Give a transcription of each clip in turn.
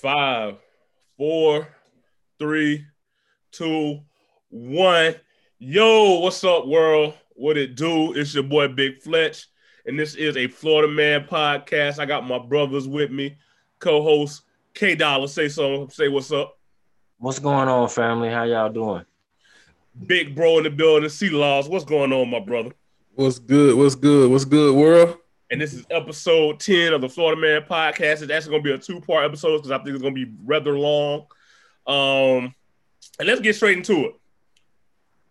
Five, four, three, two, one. Yo, what's up, world? What it do? It's your boy Big Fletch, and this is a Florida Man podcast. I got my brothers with me, co-host Kay Dollaz. Say so. Say what's up. What's going on, family? How y'all doing? Big bro in the building. C Laws. What's going on, my brother? What's good? What's good? What's good, world? And this is episode 10 of the Florida Man podcast. It's actually going to be a two part episode because I think it's going to be rather long. Um, and let's get straight into it.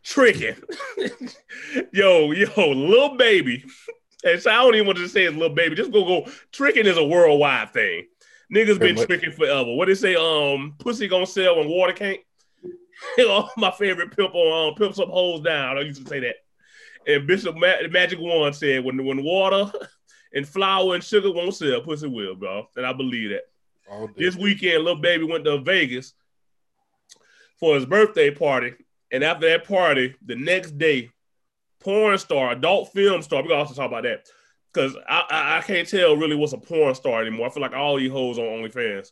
Tricking. yo, yo, Lil Baby. And so I don't even want to say it's Lil Baby. Just go go. Tricking is a worldwide thing. Niggas been tricking forever. What they say? Um, pussy gonna sell when water can't. oh, my favorite pimp on um, pimps up holes down. I used to say that. And Bishop Ma- Magic Juan said, "When when water and flour and sugar won't sell, pussy will, bro." And I believe that. This weekend, Lil Baby went to Vegas for his birthday party, and after that party, the next day, porn star, adult film star. We also talk about that because I, I, I can't tell really what's a porn star anymore. I feel like all these hoes on OnlyFans.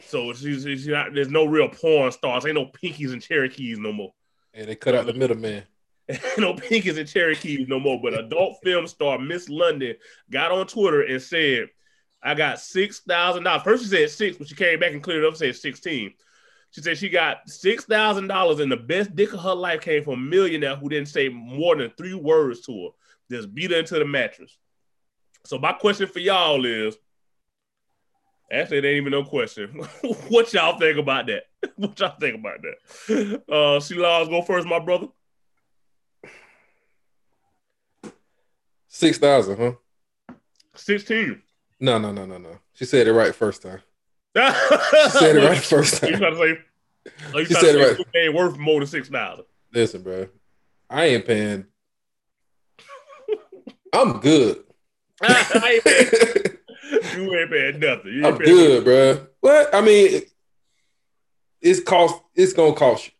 So she's, she's not, there's no real porn stars. Ain't no pinkies and Cherokees no more. And they cut out the middleman. no pinkies and Cherokees no more. But adult film star Miss London got on Twitter and said, I got six thousand dollars. First she said six, but she came back and cleared it up and said 16. She said she got six thousand dollars and the best dick of her life came from a millionaire who didn't say more than three words to her. Just beat her into the mattress. So my question for y'all is Actually, it ain't even no question. what y'all think about that? what y'all think about that? Uh, C Laws, go first, my brother. Six thousand, huh? Sixteen. No, no, no, no, no. She said it right first time. she said it right first time. You trying to say? Oh, you She said it right. ain't worth more than six thousand? Listen, bro. I ain't paying. I'm good. I ain't paying- you ain't paying nothing. You ain't I'm paying good, bro. What? I mean, it's cost. It's gonna cost you.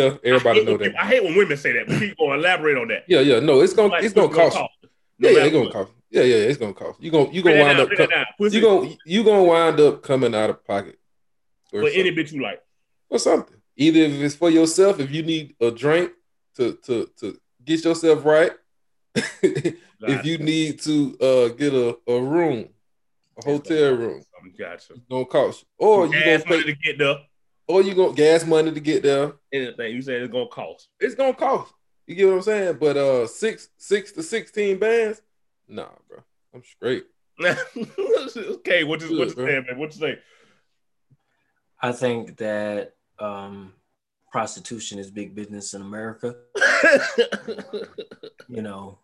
Yeah, everybody know when- that. I hate when women say that, but keep going. Elaborate on that. Yeah, yeah. No, it's gonna. Like, It's gonna pussy cost. you. No Yeah, yeah, it's gonna cost. Yeah, yeah, it's gonna cost. You gonna you gonna wind down, up. pay co- that down. Pussy You gonna you gonna wind up coming out of pocket. Or for any bitch you like. or something. Either if it's for yourself, if you need a drink to to to get yourself right, if you need to uh get a, a room, a hotel room, Gotcha. it's gonna cost you. Or you Gas gonna money pay, to get there. or you gonna gas money to get there. Anything you say it's gonna cost. It's gonna cost. You get what I'm saying? But uh six six to sixteen bands, nah, bro. I'm straight. okay, what you what you Good, man? What you say? I think that um, prostitution is big business in America. You know,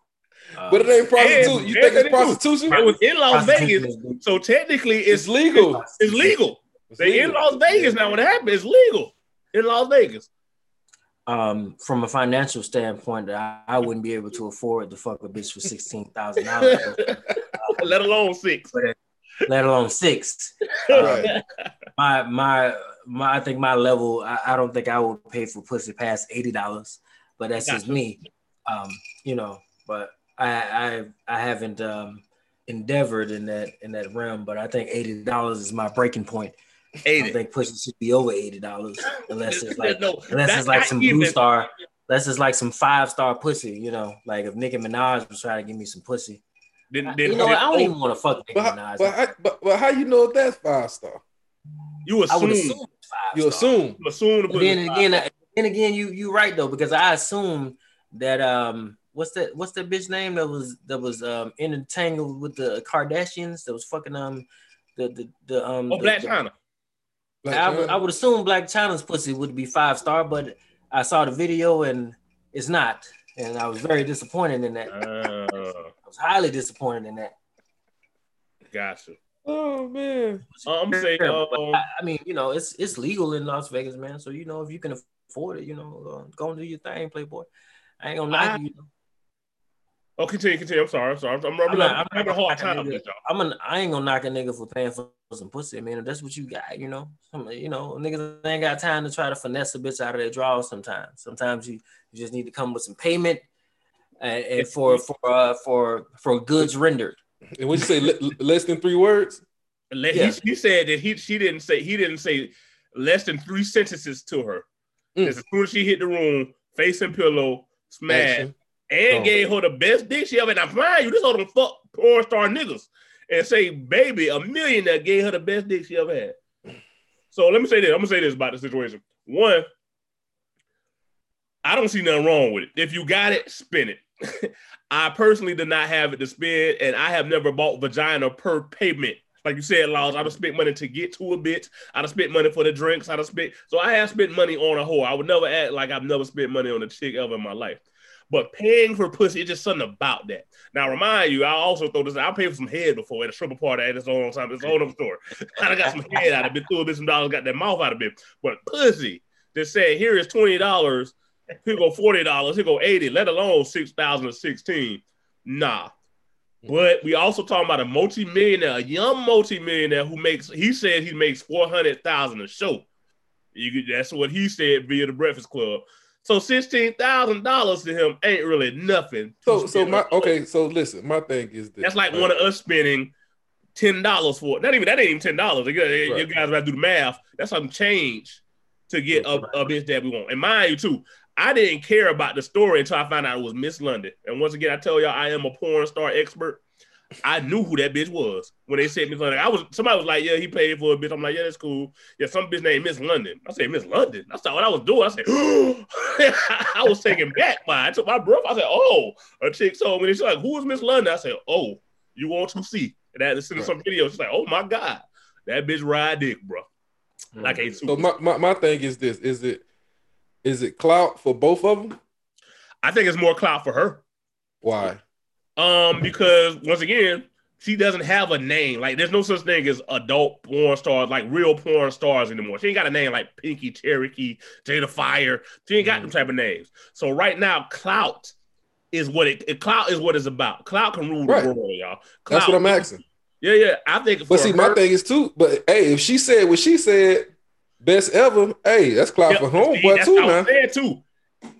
uh, But it ain't prostitution. and- You think it's prostitution? it was in Las Vegas, so technically it's It's legal. It's legal. It's They in. Las Vegas now. When it happened, it's legal in Las Vegas. Um, from a financial standpoint, I, I wouldn't be able to afford to fuck a bitch for sixteen thousand dollars, Let alone six. let alone six. Right. my my my I think my level I, I don't think I would pay for pussy past eighty dollars, but that's just me. Um, you know, but I I I haven't um endeavored in that in that realm, but I think eighty dollars is my breaking point. I don't think pussy should be over eighty dollars unless it's like No, unless it's like some even. blue star, unless it's like some five star pussy, you know, like if Nicki Minaj was trying to give me some pussy. Then, then, you know, what? I don't oh, even want to fuck Nicki But, Minaj. but, how, but, but how you know if that's five star? you I would assume. assume five You assume. You assume to But then it- again, then again, you you right though because I assume that um what's that what's that bitch name that was that was um entangled with the Kardashians that was fucking um the the, the um Oh, the- Blac the- Chyna. Like, I would, uh, I would assume Blac Chyna's pussy would be five star, but I saw the video and it's not, and I was very disappointed in that. Uh, I was highly disappointed in that. gotcha. Oh man. I'm saying, um, I, I mean, you know, it's it's legal in Las Vegas, man. So you know, if you can afford it, you know, uh, go and do your thing, Playboy. I ain't gonna knock I- you. you know. Oh, continue, continue. I'm sorry, I'm sorry. I'm, I'm, I'm I'm, not- I'm having a hard time gonna with y'all. I'm an, I ain't gonna knock a nigga for paying for some pussy. man. if that's what you got, you know. Some, you know, niggas ain't got time to try to finesse a bitch out of their drawers. Sometimes, sometimes you, you just need to come with some payment, and, and for for uh, for for goods rendered. And what you say? le- less than three words? Yeah. He, he, said that he she didn't say he didn't say less than three sentences to her. Mm. As soon as she hit the room, face and pillow, smash, Action. And oh. gave her the best dick she ever. Had. Now, mind you, this other fuck porn star niggas and say, baby, a millionaire gave her the best dick she ever had. So let me say this. I'm gonna say this about the situation. One, I don't see nothing wrong with it. If you got it, spin it. I personally did not have it to spend, and I have never bought vagina per payment. Like you said, Laws, I've spent money to get to a bitch. I've spent money for the drinks. I've spent so I have spent money on a whore. I would never act like I've never spent money on a chick ever in my life. But paying for pussy, it's just something about that. Now, remind you, I also throw this. I paid for some head before at a stripper party at its own time. It's own up story. I got some head out of it, threw a bit some dollars, got that mouth out of it. But pussy, just said, here is twenty dollars. Here go forty dollars. Here go eighty. Let alone six thousand or sixteen. Nah, hmm. but we also talking about a multi-millionaire, a young multi-millionaire who makes, he said he makes 400,000 a show. You could, that's what he said via the Breakfast Club. So sixteen thousand dollars to him ain't really nothing. So so my okay, so listen, my thing is this. That's like right. one of us spending ten dollars for it. Not even that ain't even ten dollars. You right. guys got to do the math. That's some change to get a, a bitch that we want. And mind you too, I didn't care about the story until I found out it was Miss London. And once again, I tell y'all I am a porn star expert. I knew who that bitch was when they said Miss London. I was somebody was like, "Yeah, he paid for a bitch." I'm like, "Yeah, that's cool." Yeah, some bitch named Miss London. I said, "Miss London." That's not what I was doing. I said, I was taken back by. I took my breath. I said, "Oh," a chick told me. She's like, "Who is Miss London?" I said, "Oh, you want to see?" And I had to send some video. She's like, "Oh my god, that bitch ride dick, bro." Mm. Like a so my, my my thing is this: is it is it clout for both of them? I think it's more clout for her. Why? Um, because once again, she doesn't have a name. Like, there's no such thing as adult porn stars, like real porn stars anymore. She ain't got a name like Pinky Cherokee, Jada Fire. She ain't got mm. them type of names. So right now, clout is what it, it clout is what it's about. Clout can rule right. the world, y'all. Clout, That's what I'm asking. Yeah, yeah. I think. But see, her, my thing is too. But hey, if she said what she said, best ever, hey, that's clout yeah, for home, but too, man. Saying Too.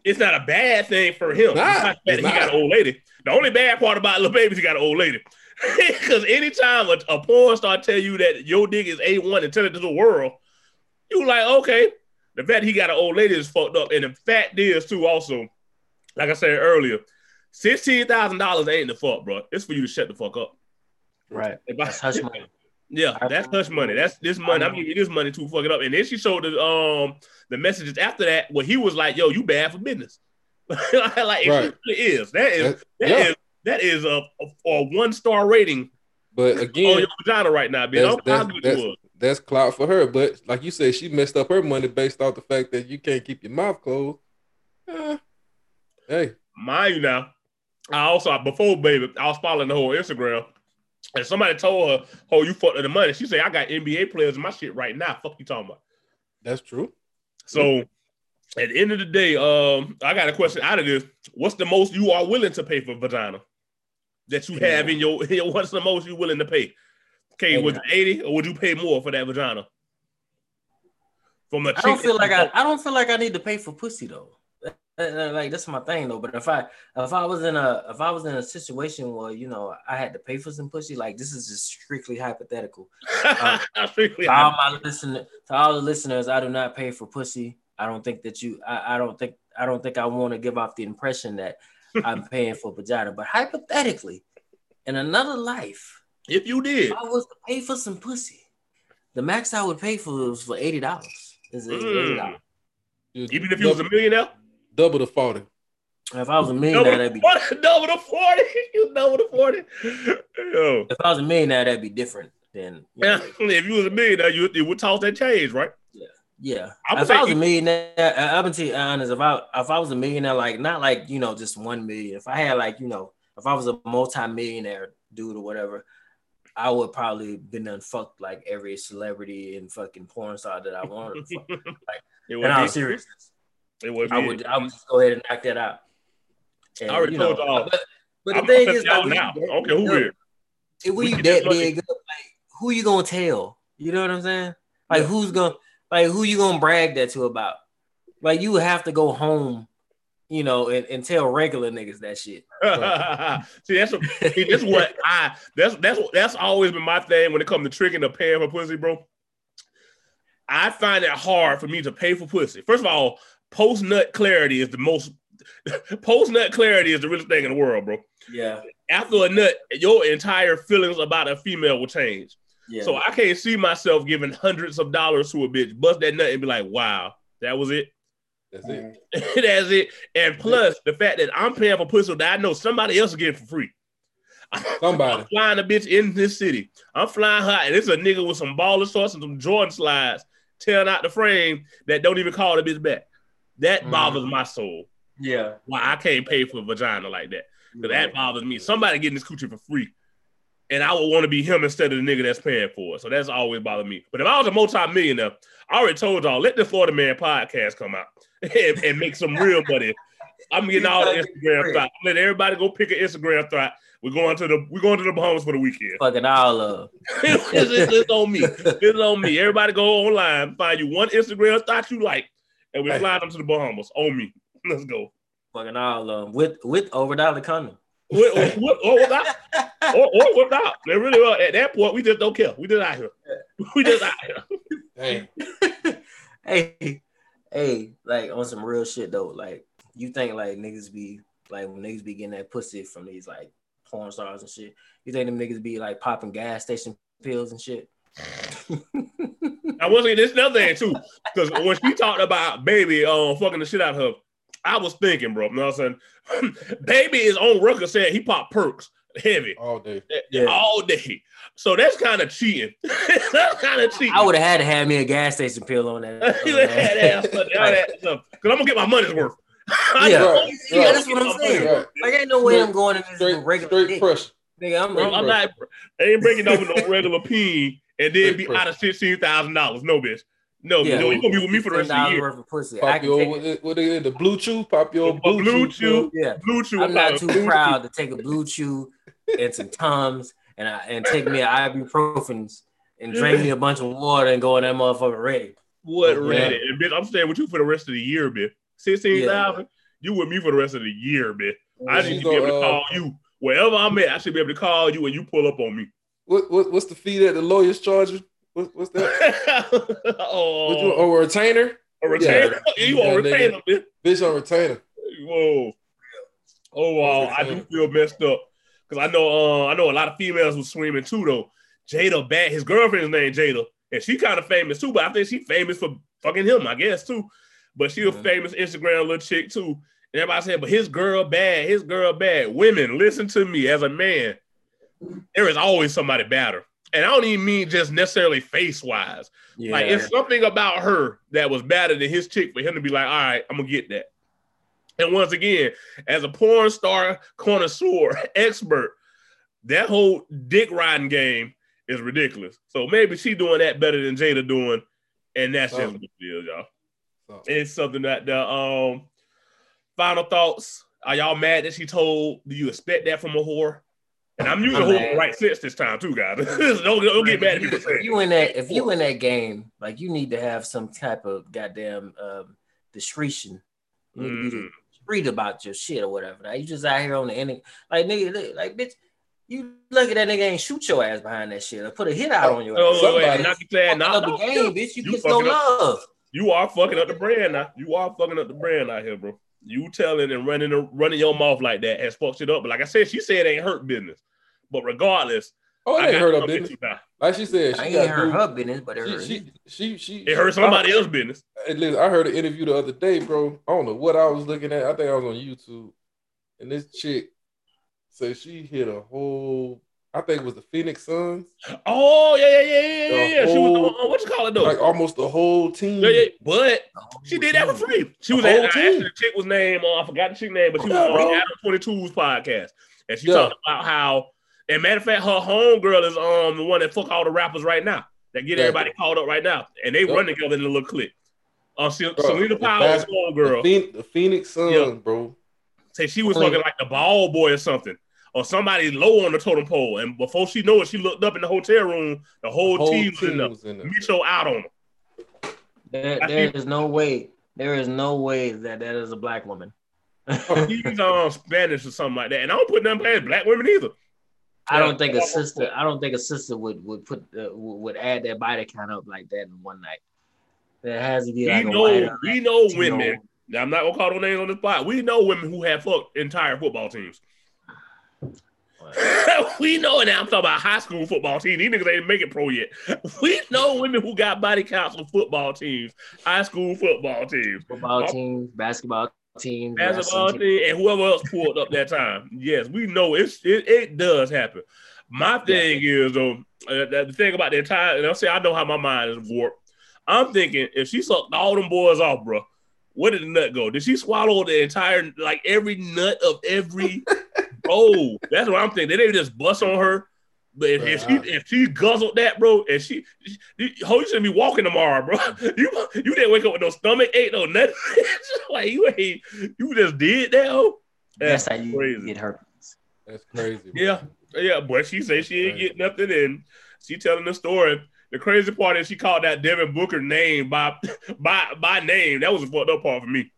It's not a bad thing for him. Not, he got an old lady. The only bad part about Lil Baby is he got an old lady. Because anytime a, a porn star tell you that your dick is A1 and tell it to the world, you like, okay. The fact he got an old lady is fucked up. And the fact is, too, also, like I said earlier, $16,000 ain't the fuck, bro. It's for you to shut the fuck up. Right. If I, that's hush money. Yeah, that's hush money. That's this money. I'm giving you this money to fuck it up. And then she showed the um the messages after that where he was like, "Yo, you bad for business." like right. it really is. That is that yeah. is that is a, a, a one star rating. But again, on your vagina right now, bitch. That's, that's, that's, that's clout for her. But like you said, she messed up her money based off the fact that you can't keep your mouth closed. Eh. Hey, mind you now. I also before baby, I was following the whole Instagram. And somebody told her, "Oh, you fucked the money." She said, "I got NBA players in my shit right now." Fuck you talking about? That's true. So, at the end of the day, um, I got a question out of this. What's the most you are willing to pay for vagina that you have in your, in your What's the most you willing to pay? Okay, would you eighty or would you pay more for that vagina? From a I don't feel like I, I don't feel like I need to pay for pussy though. Like that's my thing though. But if I if I was in a if I was in a situation where you know I had to pay for some pussy, like this is just strictly hypothetical. Uh, strictly all my listener to all the listeners, I do not pay for pussy. I don't think that you. I, I don't think. I don't think I want to give off the impression that I'm paying for vagina. But hypothetically, in another life, if you did, if I was to pay for some pussy, the max I would pay for was for eighty dollars. Is eighty dollars. Mm. Even if you was a millionaire. Double the 40. If I was a millionaire, that'd be double the 40. You double the 40. Yo. If I was a millionaire, that'd be different. Then yeah, if you was a millionaire, you, you would toss that change, right? Yeah. Yeah. If I was a millionaire, I'm gonna you honest, if I if I was a millionaire, like not like you know, just one million. If I had like, you know, if I was a multi-millionaire dude or whatever, I would probably been done fucked like every celebrity and fucking porn star that I wanted to fuck. Like, and I'm serious. It would. I would. I would just go ahead and knock that out. And, I already you know, told y'all. But, but the I'm thing is, like, now. Okay, who here? If we that big, like, who you gonna tell? You know what I'm saying? Like, yeah. who's gonna like who you gonna brag that to about? Like, you have to go home. you know, and, and tell regular niggas that shit. see, that's what, see, that's what I that's that's that's always been my thing when it comes to tricking the paying for pussy, bro. I find it hard for me to pay for pussy. First of all, post nut clarity is the most post nut clarity is the realest thing in the world, bro. Yeah. After a nut, your entire feelings about a female will change. Yeah. So I can't see myself giving hundreds of dollars to a bitch, bust that nut and be like, wow, that was it. That's it. That's it. And plus the fact that I'm paying for pussy that I know somebody else is getting for free. Somebody. I'm flying a bitch in this city. I'm flying high, and it's a nigga with some baller shorts and some Jordan slides tearing out the frame that don't even call the bitch back. That Mhm. bothers my soul. yeah. Why I can't pay for a vagina like that. But that bothers me. Somebody getting this coochie for free. And I would want to be him instead of the nigga that's paying for it. So that's always bothered me. But if I was a multi-millionaire, I already told y'all, let the Florida Man podcast come out and, and make some real money. I'm getting all the Instagram thought. Let everybody go pick an Instagram thought. We're going to the we're going to the Bahamas for the weekend. Fucking all of. it's, it's- it's on me. It's on me. Everybody go online, find you one Instagram thought you like, and we Hey. fly them to the Bahamas. On me. Let's go. Fucking all of 'em. with with or oh, oh, without the condom. What, what, what, or without, or, oh, or without. They really are. At that point, we just don't care. We just out here. We just out here. Dang. hey, hey, like on some real shit though. Like you think like niggas be like when niggas be getting that pussy from these like porn stars and shit. You think them niggas be like popping gas station pills and shit? I was saying this another thing too, because when she talked about baby um fucking the shit out of her, I was thinking, bro. You know what I'm saying? baby is on record saying he popped perks heavy All day. Yeah. all day. So that's kind of cheating. that's kind of cheating. I would have had to have me a gas station pill on that. You on had that. that stuff, all that stuff. Cause I'm gonna get my money's worth. I Yeah. know. Yeah, that's what I'm saying. Right. Like ain't no way I'm going to this Straight, regular straight dick. pressure. Nigga, I'm, Bro, I'm not. I ain't breaking over no regular peen and then be out of sixteen thousand dollars. No, bitch. No, Yeah. no, you gonna be with me for the rest of the year. worth of pussy. I Pop can your take what, it. what the blue chew, pop your A blue, blue chew. chew. Yeah. Blue chew. I'm not too proud to take a blue chew and some Tums and I, and take me an ibuprofens and drink me a bunch of water and go in that motherfucker ready. What Yeah. ready? And bitch, I'm staying with you for the rest of the year, bitch. Sixteen thousand. You with me for the rest of the year, bitch. I She's need to be able to gonna, uh, call you wherever I'm at. I should be able to call you and you pull up on me. What, what what's the fee that the lawyers charge you? What, what's that? What you, oh, oh, a retainer? a retainer. you Yeah, on nigga. retainer, bitch. Bitch on retainer. Whoa. Oh wow, I do feel messed up because I know uh, I know a lot of females was screaming too though. Jada bad, his girlfriend's name Jada, and she kind of famous too. But I think she famous for fucking him, I guess too. But she a famous Instagram little chick too. And everybody said, but his girl bad, his girl bad. Women, listen to me as a man. There is always somebody better. And I don't even mean just necessarily face wise. Yeah. Like it's something about her that was better than his chick for him to be like, all right, I'm gonna get that. And once again, as a porn star connoisseur expert, that whole dick riding game is ridiculous. So maybe she doing that better than Jada doing, and that's just Oh. what it is, y'all. So, It's something that the um final thoughts. Are y'all mad that she told? Do you expect that from a whore? And I'm using I'm whore in mad. the right sense this time too, guys. don't, don't get mad at me if you in that if you in that game, like you need to have some type of goddamn um, discretion. You need to be Mm. discreet about your shit or whatever. Like you just out here on the end, like nigga, like bitch, you lucky that nigga ain't shoot your ass behind that shit or put a hit out on your Oh, ass. wait, wait, Somebody- knock your Fucking plan. Nah, up the game, bitch. You, You get no up- love. You are fucking up the brand now. You are fucking up the brand out here, bro. You telling and running running your mouth like that has fucked it up. But like I said, she said it ain't hurt business. But regardless, oh, it I ain't hurt her something business. now. Like she said, I she ain't got heard dude- her business, but it hurt. She, she, she, she, It hurt somebody else's business. Hey, listen, I heard an interview the other day, bro. I don't know what I was looking at. I think I was on YouTube, and this chick said she hit a whole. I think it was the Phoenix Suns, Oh yeah, yeah, yeah, yeah, yeah. yeah. The She was whole- on, what you call it though? like almost the whole team. yeah, yeah. But Oh, she did that for free. She was The at whole actually the chick was named. Uh, I forgot the chick name, but she was Yeah, on the Adam 22's podcast, and she Yeah. talked about how. And matter of fact, her homegirl is um the one that fuck all the rappers right now. That get Yeah. everybody called up right now, and they Yep. run together in a little clique. Uh, Se- Bro, Selena the Powell's bas- homegirl The, Phoen- the Phoenix Suns, Yeah. bro. say she was Only- fucking like the ball boy or something, or somebody low on the totem pole. And before she knew it, she looked up in the hotel room. The whole, The whole team was in team there. was in there. Micho out on her. There, I there see- is no way. There is no way that that is a black woman. She's um Spanish or something like that, and I don't put them past black women either. I don't think a sister. I don't think a sister would would put uh, would add their body count up like that in one night. There has to be. Like we know. We know women. Now, I'm not gonna call no names on the spot. We know women who have fucked entire football teams. we know and I'm talking about high school football teams. These niggas ain't making pro yet. We know women who got body counts on football teams, high school football teams, football teams, basketball teams, basketball team, and whoever else pulled up that time. Yes, we know it's it, it does happen. My thing yeah. is though, uh, the thing about the entire, and I'll say I know how my mind is warped. I'm thinking if she sucked all them boys off, bro, where did the nut go? Did she swallow the entire, like every nut of every Oh, that's what I'm thinking. They didn't just bust on her. But if, if, she if she guzzled that, bro, and she, she how you shouldn't be walking tomorrow, bro. You you didn't wake up with no stomach ache, no nothing. like you ain't you just did that. Oh, that's, that's how you crazy. get herpes. That's crazy. Bro. Yeah, yeah. But she said she ain't get nothing, and she telling the story. The crazy part is she called that Devin Booker name by by by name. That was a fucked up part for me.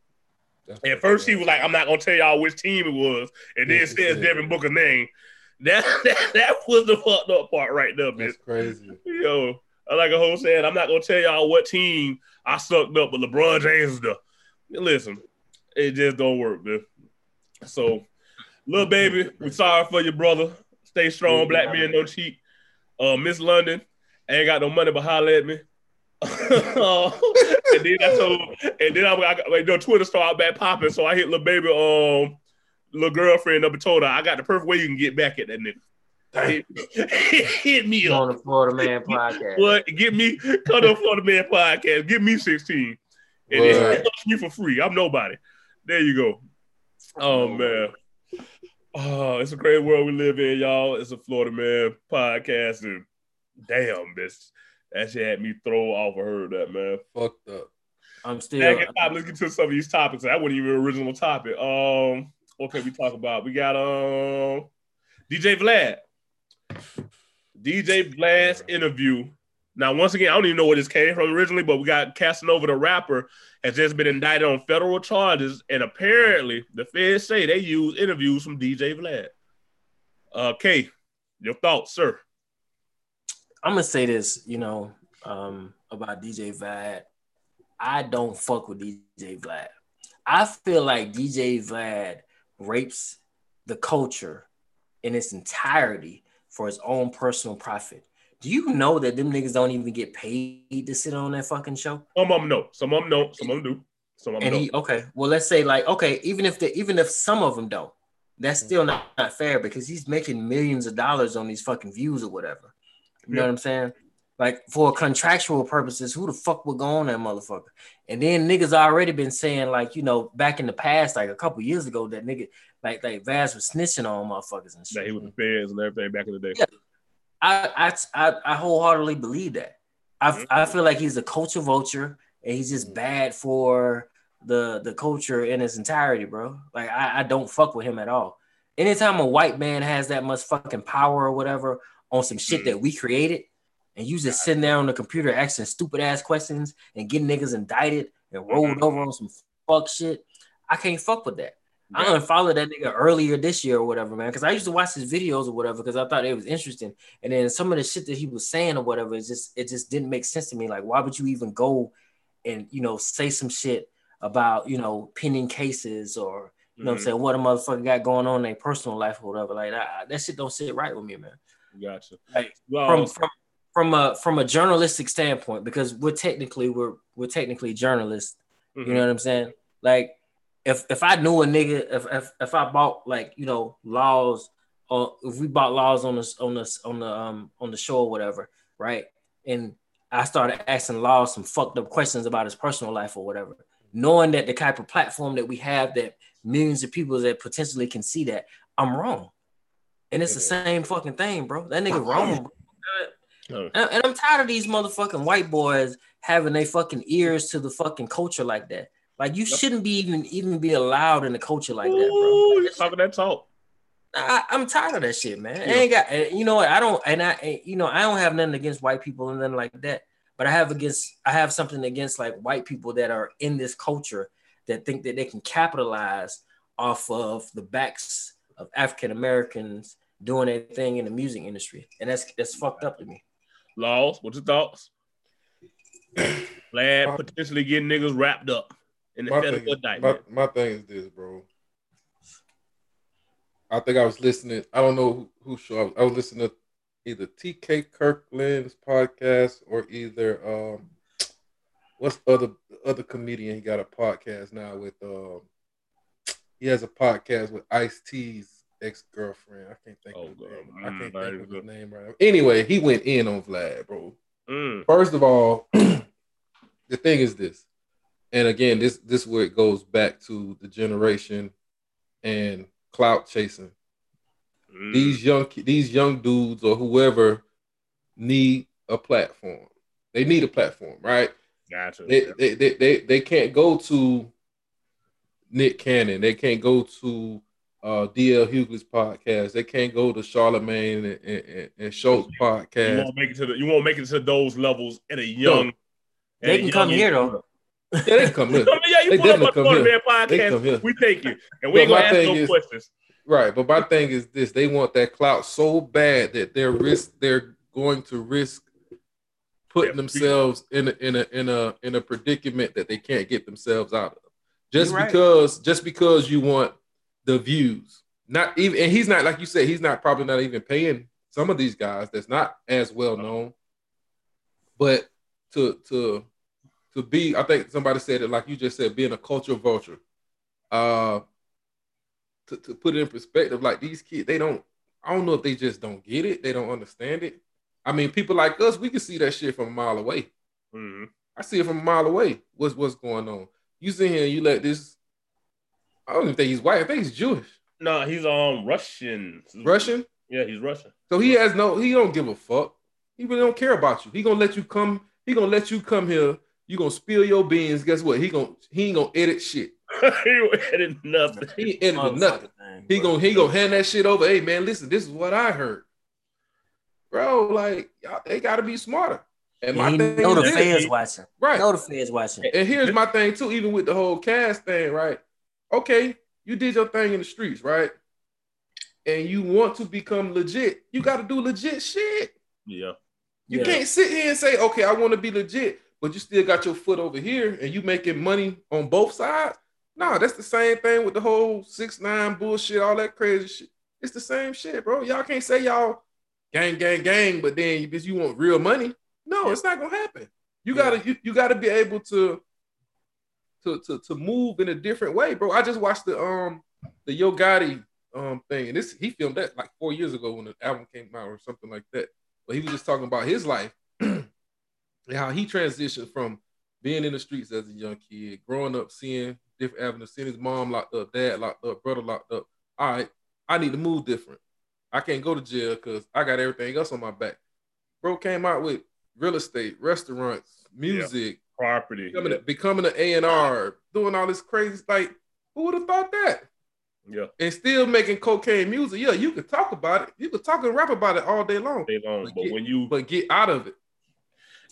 That's At first, he was like, "I'm not gonna tell y'all which team it was," and then says Devin Booker name. That, that that was the fucked up part right there, man. That's crazy. Yo, like a whole said, I'm not gonna tell y'all what team I sucked up, but LeBron James is the. Listen, it just don't work, man. So, Lil Baby, we sorry for your brother. Stay strong, black man, no cheat. Uh, Miss London, ain't got no money, but holler at me. Uh, and then I told, and then I, I got like the Twitter started back popping, so I hit Lil Baby, um, little girlfriend up and told her I got the perfect way you can get back at that nigga. Hit, hit, me on the Florida Man podcast. What? Get me come to Florida Man podcast. Give me sixteen, and it helps me for free. I'm nobody. There you go. Oh man. Oh, it's a crazy world we live in, y'all. It's a Florida Man podcast, and damn, bitch. That shit had me throw off. of her that, man. Fucked up. I'm still. Back top, let's get to some of these topics. That wasn't even an original topic. Um, what can we talk about? We got um DJ Vlad. DJ Vlad's interview. Now, once again, I don't even know where this came from originally, but we got Casanova the rapper has just been indicted on federal charges, and apparently the feds say they use interviews from DJ Vlad. Uh, Kay, your thoughts, sir? I'm gonna say this, you know, um, about DJ Vlad. I don't fuck with DJ Vlad. I feel like DJ Vlad rapes the culture in its entirety for his own personal profit. Do you know that them niggas don't even get paid to sit on that fucking show? Some of them know. Some of them know. Some of them do. Some of them and he okay. Well, let's say like okay, even if the even if some of them don't, that's still not, not fair because he's making millions of dollars on these fucking views or whatever. You know what I'm saying? Like for contractual purposes, who the fuck would go on that motherfucker? And then niggas already been saying like you know back in the past, like a couple years ago, that nigga like like Vaz was snitching on motherfuckers and shit. That he was the feds and everything back in the day. Yeah. I I I, I wholeheartedly believe that. I mm-hmm. I feel like he's a culture vulture and he's just bad for the the culture in its entirety, bro. Like I, I don't fuck with him at all. Anytime a white man has that much fucking power or whatever on some shit that mm. we created, and you just sitting there on the computer asking stupid ass questions and getting niggas indicted and rolled mm-hmm. over on some fuck shit, I can't fuck with that. Yeah. I unfollowed that nigga earlier this year or whatever, man, because I used to watch his videos or whatever because I thought it was interesting. And then some of the shit that he was saying or whatever, it just it just didn't make sense to me. Like, why would you even go and you know say some shit about you know pending cases or you know mm-hmm. I'm saying what a motherfucker got going on in their personal life or whatever? Like that, that shit don't sit right with me, man. Gotcha. Like well, from from from a from a journalistic standpoint, because we're technically we're we're technically journalists. Mm-hmm. You know what I'm saying? Like if if I knew a nigga, if if, if I bought like you know laws, or if we bought laws on the on the on the um on the show or whatever, right? And I started asking laws some fucked up questions about his personal life or whatever, knowing that the type of platform that we have that millions of people that potentially can see that I'm wrong. And it's the same fucking thing, bro. That nigga wrong. Oh. And, and I'm tired of these motherfucking white boys having their fucking ears to the fucking culture like that. Like you shouldn't be even even be allowed in a culture like that, bro. Like, talking that talk. I, am tired of that shit, man. Yeah. I ain't got eh, you know what I don't and I eh, you know I don't have nothing against white people and nothing like that, but I have against I have something against like white people that are in this culture that think that they can capitalize off of the backs of African Americans doing their thing in the music industry, and that's that's fucked up to me. Laws, what's your thoughts? Vlad potentially getting niggas wrapped up in the My federal thing, is, my, my thing is this, bro. I think I was listening. I don't know who, who show. I was, I was listening to either TK Kirkland's podcast or either um, what's the other other comedian? He got a podcast now with. Um, he has a podcast with Ice T's ex girlfriend. I can't think Oh, of his name. I Mm, can't think of his name right. now. Anyway, he went in on Vlad, bro. Mm, First of all, the thing is this, and again, this this where it goes back to the generation and clout chasing. mm. These young these young dudes or whoever need a platform. They need a platform, right? gotcha. They they they they, they can't go to Nick Cannon. They can't go to uh, DL Hughley's podcast. They can't go to Charlamagne and, and, and Schulz you podcast. won't make it to the you won't make it to those levels at a young. They at a can come young here though. Yeah, they come here. Yeah, you They pull up definitely on come the here. Man They come here. podcast, we take you, and we ain't gonna ask no is- questions. Right, but my thing is this: they want that clout so bad that they're risk they're going to risk putting Yeah, themselves in a, in a in a in a predicament that they can't get themselves out of. Just You're right. because just because you want the views, not even and he's not like you said he's not probably not even paying some of these guys that's not as well known, but to to to be I think somebody said it like you just said being a cultural vulture. Uh, to, to put it in perspective, like these kids, they don't. I don't know if they just don't get it. They don't understand it. I mean, people like us, we can see that shit from a mile away. Mhm. I see it from a mile away. What's what's going on? You sit here and you let this. I don't even think he's white. I think he's Jewish, No, he's um Russian. Russian. Yeah, he's Russian. So he has no. He don't give a fuck. He really don't care about you. He gonna let you come. He gonna let you come here. You gonna spill your beans. Guess what? He gonna he ain't gonna edit shit. he did nothing. He ain't editing nothing. thing, He gonna he gonna hand that shit over. Hey man, listen, this is what I heard, bro. Like y'all, they gotta be smarter. And my And he thing know the is fans watching. right? Know the fans watching. And here's my thing too. Even with the whole cast thing, right? Okay, you did your thing in the streets, right? And you want to become legit, you got to do legit shit. Yeah. You Yeah. can't sit here and say, okay, I want to be legit, but you still got your foot over here and you making money on both sides. No, that's the same thing with the whole six nine bullshit, all that crazy shit. It's the same shit, bro. Y'all can't say y'all gang, gang, gang, but then because you want real money. No, it's not gonna happen. You gotta you, you gotta be able to to to to move in a different way, bro. I just watched the um the Yo Gotti um thing, and this he filmed that like four years ago when the album came out or something like that. But he was just talking about his life and how he transitioned from being in the streets as a young kid, growing up, seeing different avenues, seeing his mom locked up, dad locked up, brother locked up. All right, I need to move different. I can't go to jail because I got everything else on my back. Bro came out with real estate, restaurants, music, Property. becoming, a, becoming an A and R, doing all this crazy. Like, who would have thought that? Yeah. And still making cocaine music. Yeah, you could talk about it. You could talk and rap about it all day long. They long, But but get- when you But get out of it.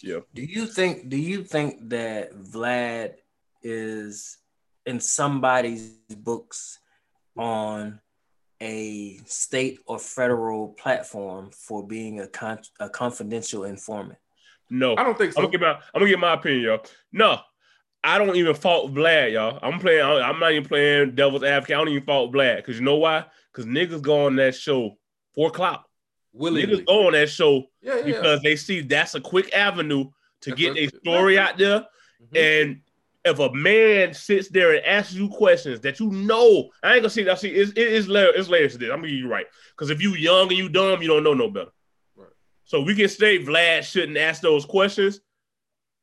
yeah. Do you think? Do you think that Vlad is in somebody's books on a state or federal platform for being a con- a confidential informant? No. I don't think I'm so. gonna get my I'm gonna get my opinion, y'all. No, I don't even fault Vlad, y'all. I'm playing. I'm not even playing devil's advocate. I don't even fault Vlad because you know why? Because niggas go on that show for clout. Willingly. Niggas go on that show Yeah, yeah. because they see that's a quick avenue to That's get a story out there. Mhm. And if a man sits there and asks you questions that you know, I ain't gonna see that. See, it's it is layer, it's layers to this. I'm gonna give you right because if you young and you dumb, you don't know no better. So we can say Vlad shouldn't ask those questions,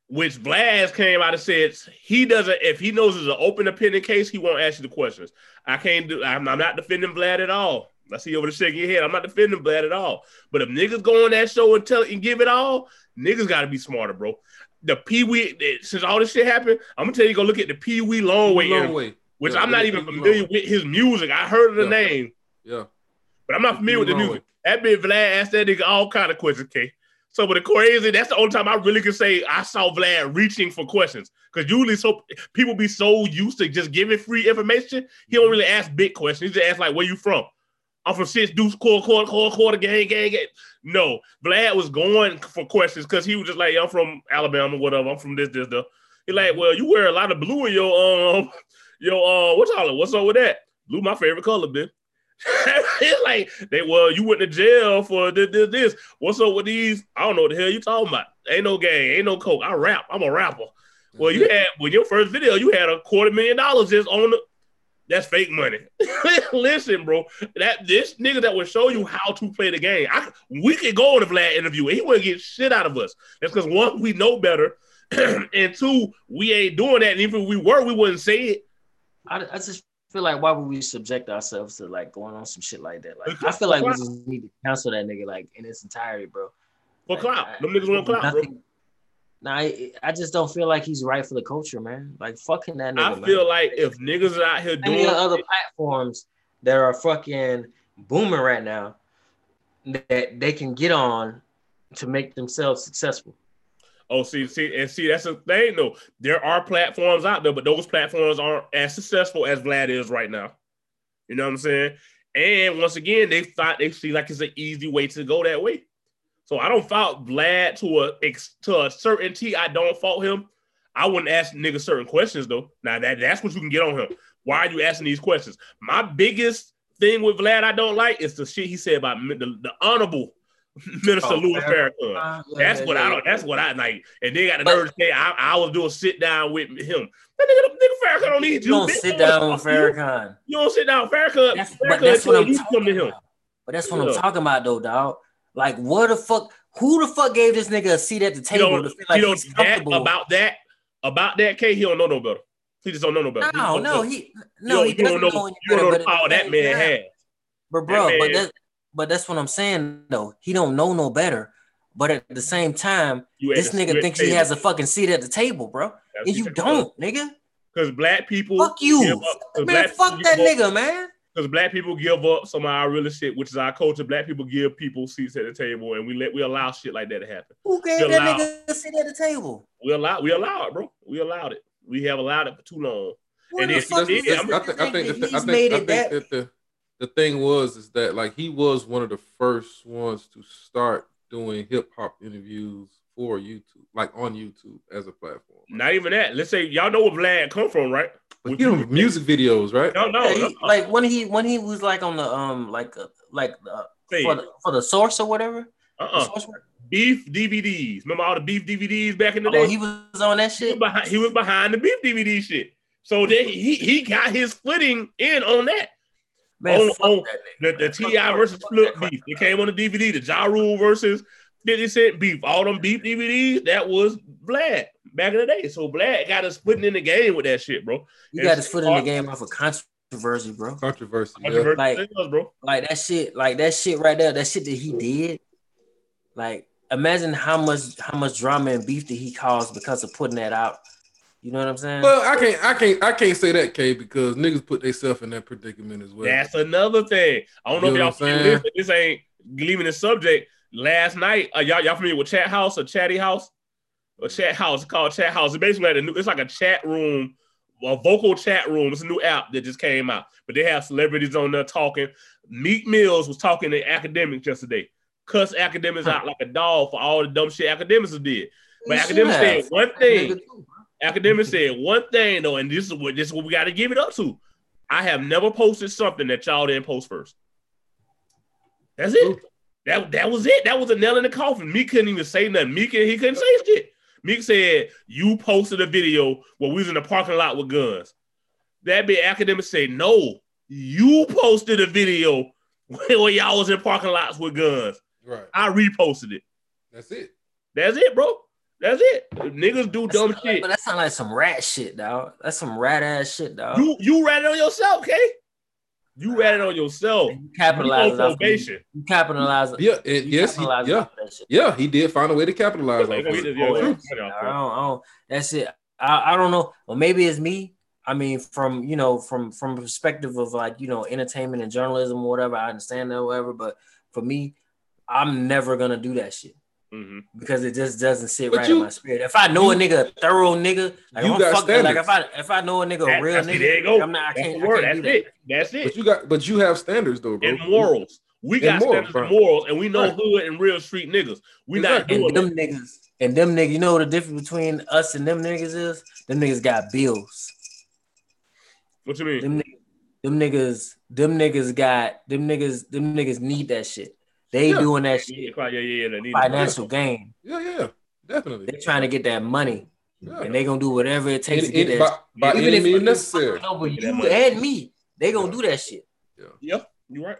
which Vlad came out and said he doesn't. If he knows it's an open opinion case, he won't ask you the questions. I can't do. I'm, I'm not defending Vlad at all. I see you over the shaking your head. I'm not defending Vlad at all. But if niggas go on that show and tell and give it all, niggas got to be smarter, bro. The Pee Wee, since all this shit happened, I'm gonna tell you go look at the Pee Wee Longway, Long interview, way. which Yeah, I'm not even familiar Longway. with his music. I heard of the Yeah. name, Yeah. but I'm not familiar with the Wee music. That bitch Vlad asked that nigga all kind of questions. Okay, So, but the crazy, that's the only time I really can say I saw Vlad reaching for questions. Because usually, so people be so used to just giving free information, he don't really ask big questions. He just ask like, "Where you from?" I'm from Six Deuce Quarter Quarter Quarter Quarter Gang Gang Gang. No, Vlad was going for questions because he was just like, "I'm from Alabama, whatever. I'm from this, this, this." He like, "Well, you wear a lot of blue in your um, your uh, what's all what's up with that? Blue, my favorite color, man." it's like they well, you went to jail for this, this, this. What's up with these? I don't know what the hell you talking about. Ain't no gang, ain't no coke. I rap. I'm a rapper. Well, you mm-hmm. had with your first video, you had a quarter million dollars just on the. That's fake money. Listen, bro, that this nigga that will show you how to play the game. I, we could go on a Vlad interview and he wouldn't get shit out of us. That's because one, we know better, and two, we ain't doing that. And even if we were, we wouldn't say it. I, I just feel like why would we subject ourselves to like going on some shit like that? Like I feel like we just need to cancel that nigga like in its entirety, bro. For like, clout, them niggas want clout, bro. Nah, I, I, just don't feel like he's right for the culture, man. Like fucking that nigga. I feel man. like if niggas are out here doing other platforms that are fucking booming right now, that they can get on to make themselves successful. Oh, see, see, and see, that's the thing though. There are platforms out there, but those platforms aren't as successful as Vlad is right now. You know what I'm saying? And once again, they thought they see like it's an easy way to go that way. So I don't fault Vlad to a to a certainty. I don't fault him. I wouldn't ask niggas certain questions though. Now that that's what you can get on him. Why are you asking these questions? My biggest thing with Vlad I don't like is the shit he said about the, the honorable Minister oh, Louis Farrakhan. Uh, that's yeah, what yeah, I don't. That's what I like. And they got the nerve to say I, I was doing sit down with him. That nigga, nigga Farrakhan don't need you. You don't sit down with Farrakhan. You don't sit down with Farrakhan. That's, Farrakhan that's what I'm talking about. But that's what I'm talking about though, dog. Like, what the fuck? Who the fuck gave this nigga a seat at the table to feel like he's comfortable? That, about that, about that, K, he don't know no better. He just don't know no better. No, he no, he no, he doesn't know, know, you don't know the power that man has. But bro, but that, but that's what I'm saying though. He don't know no better. But at the same time, you this nigga thinks table. he has a fucking seat at the table, bro. That's and you don't, nigga. Because black people fuck you, man. Fuck that nigga, man because black people give up some of our real shit, which is our culture. Black people give people seats at the table, and we let we allow shit like that to happen. Who gave we that allow, nigga a seat at the table? We allow we allow it, bro. We allowed it. We have allowed it for too long. What and the fuck it, I, think, I think, I think, I think, I think that, that the, the thing was is that like he was one of the first ones to start doing hip hop interviews for YouTube, like on YouTube as a platform. Not even that. Let's say y'all know where Vlad come from, right? But you know, music videos, right? No, no, yeah, he, like when he when he was like on the um like uh, like uh, for the, for the source or whatever. Uh uh Beef DVDs. Remember all the beef DVDs back in the oh, day? He was on that shit. He was behind, he was behind the beef DVD shit. So then he he got his footing in on that. Man, oh, on, on oh, the, the T.I. versus Flip beef. It came on the DVD. The Ja Rule versus 50 Cent beef. All them beef DVDs, that was Vlad back in the day. So Vlad got us putting in the game with that shit, bro. You and got us put in the game off of controversy, bro. Controversy, controversy yeah. like, bro. like that shit, like that shit right there, that shit that he did. Like, imagine how much how much drama and beef that he caused because of putting that out. You know what I'm saying? Well, I can't, I can't, I can't say that, K, because niggas put themselves in that predicament as well. That's another thing. I don't know, know if y'all this, but this ain't leaving the subject. Last night, uh, y'all y'all familiar with Chat House or Chatty House? a chat house called Chat House. It's basically like a new, it's like a chat room, a vocal chat room. It's a new app that just came out, but they have celebrities on there talking. Meek Mills was talking to Akademiks yesterday. Cuss Akademiks out like a dog for all the dumb shit Akademiks did. But Akademiks said one thing. Akademiks said one thing though, and this is what this is what we got to give it up to. I have never posted something that y'all didn't post first. That's it. That, that was it. That was a nail in the coffin. Me couldn't even say nothing. Meek he couldn't say shit. Meek said you posted a video where we was in the parking lot with guns. That be Akademiks say no. You posted a video where y'all was in parking lots with guns. Right. I reposted it. That's it. That's it, bro. That's it. Niggas do That's dumb shit. but that sound like some rat shit, dog. That's some rat ass shit, dog. You you rat it on yourself, okay? You ran it on yourself. You capitalized on probation. You capitalized. Yeah, it, you yes, he, yeah, yeah. He did find a way to capitalize on it. Oh, I don't, that's it. I, I don't know. Well, maybe it's me. I mean, from you know, from from perspective of like you know, entertainment and journalism or whatever. I understand that, whatever. But for me, I'm never gonna do that shit. Mm-hmm. because it just doesn't sit But right you- in my spirit. If I know a nigga, a thorough nigga, like, You I'm got fucking, like if. I if I know a nigga, a That- real nigga, There you go. I'm not. I That's can't. the I can't That's do it. That's it. But you got but you have standards though, bro. and morals. We got And morals, standards and morals, and we know Right. hood and real street niggas. We Exactly. not And doing them niggas, and them niggas, you know what the difference between us and them niggas is? Them niggas got bills. What you mean? Them niggas, them niggas, them niggas got them niggas, them niggas need that shit. They Yeah. doing that shit. yeah, yeah, yeah. They need Financial gain. Yeah, yeah, definitely. They trying to get that money, Yeah. and they gonna do whatever it takes Any- to get any- that. by, by Even any if means it's necessary. fucking over you and me, they gonna Yeah. do that shit. Yeah, yeah, you right.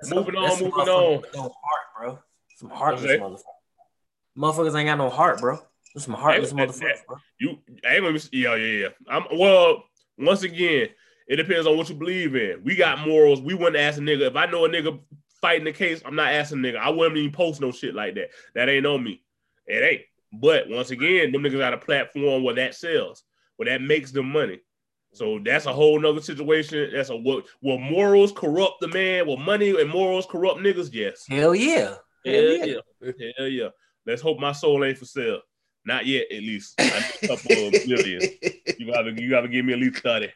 That's Moving some- on, moving on. No heart, bro. Some heartless Okay. motherfuckers. Motherfuckers ain't got no heart, bro. There's some heartless That- that- motherfuckers, bro. You, I ain't yeah, yeah, yeah. I'm well. Once again, it depends on what you believe in. We got morals. We wouldn't ask a nigga if I know a nigga fighting the case. I'm not asking nigga. I wouldn't even post no shit like that. That ain't on me. It ain't. But once again, them niggas got a platform where that sells, where that makes them money. So that's a whole nother situation. That's a what will morals corrupt the man? Will money and morals corrupt niggas? Yes. Hell yeah. Hell Hell yeah. yeah. Hell yeah. Let's hope my soul ain't for sale. Not yet, at least. I need a couple of million. You gotta you gotta give me at least 30.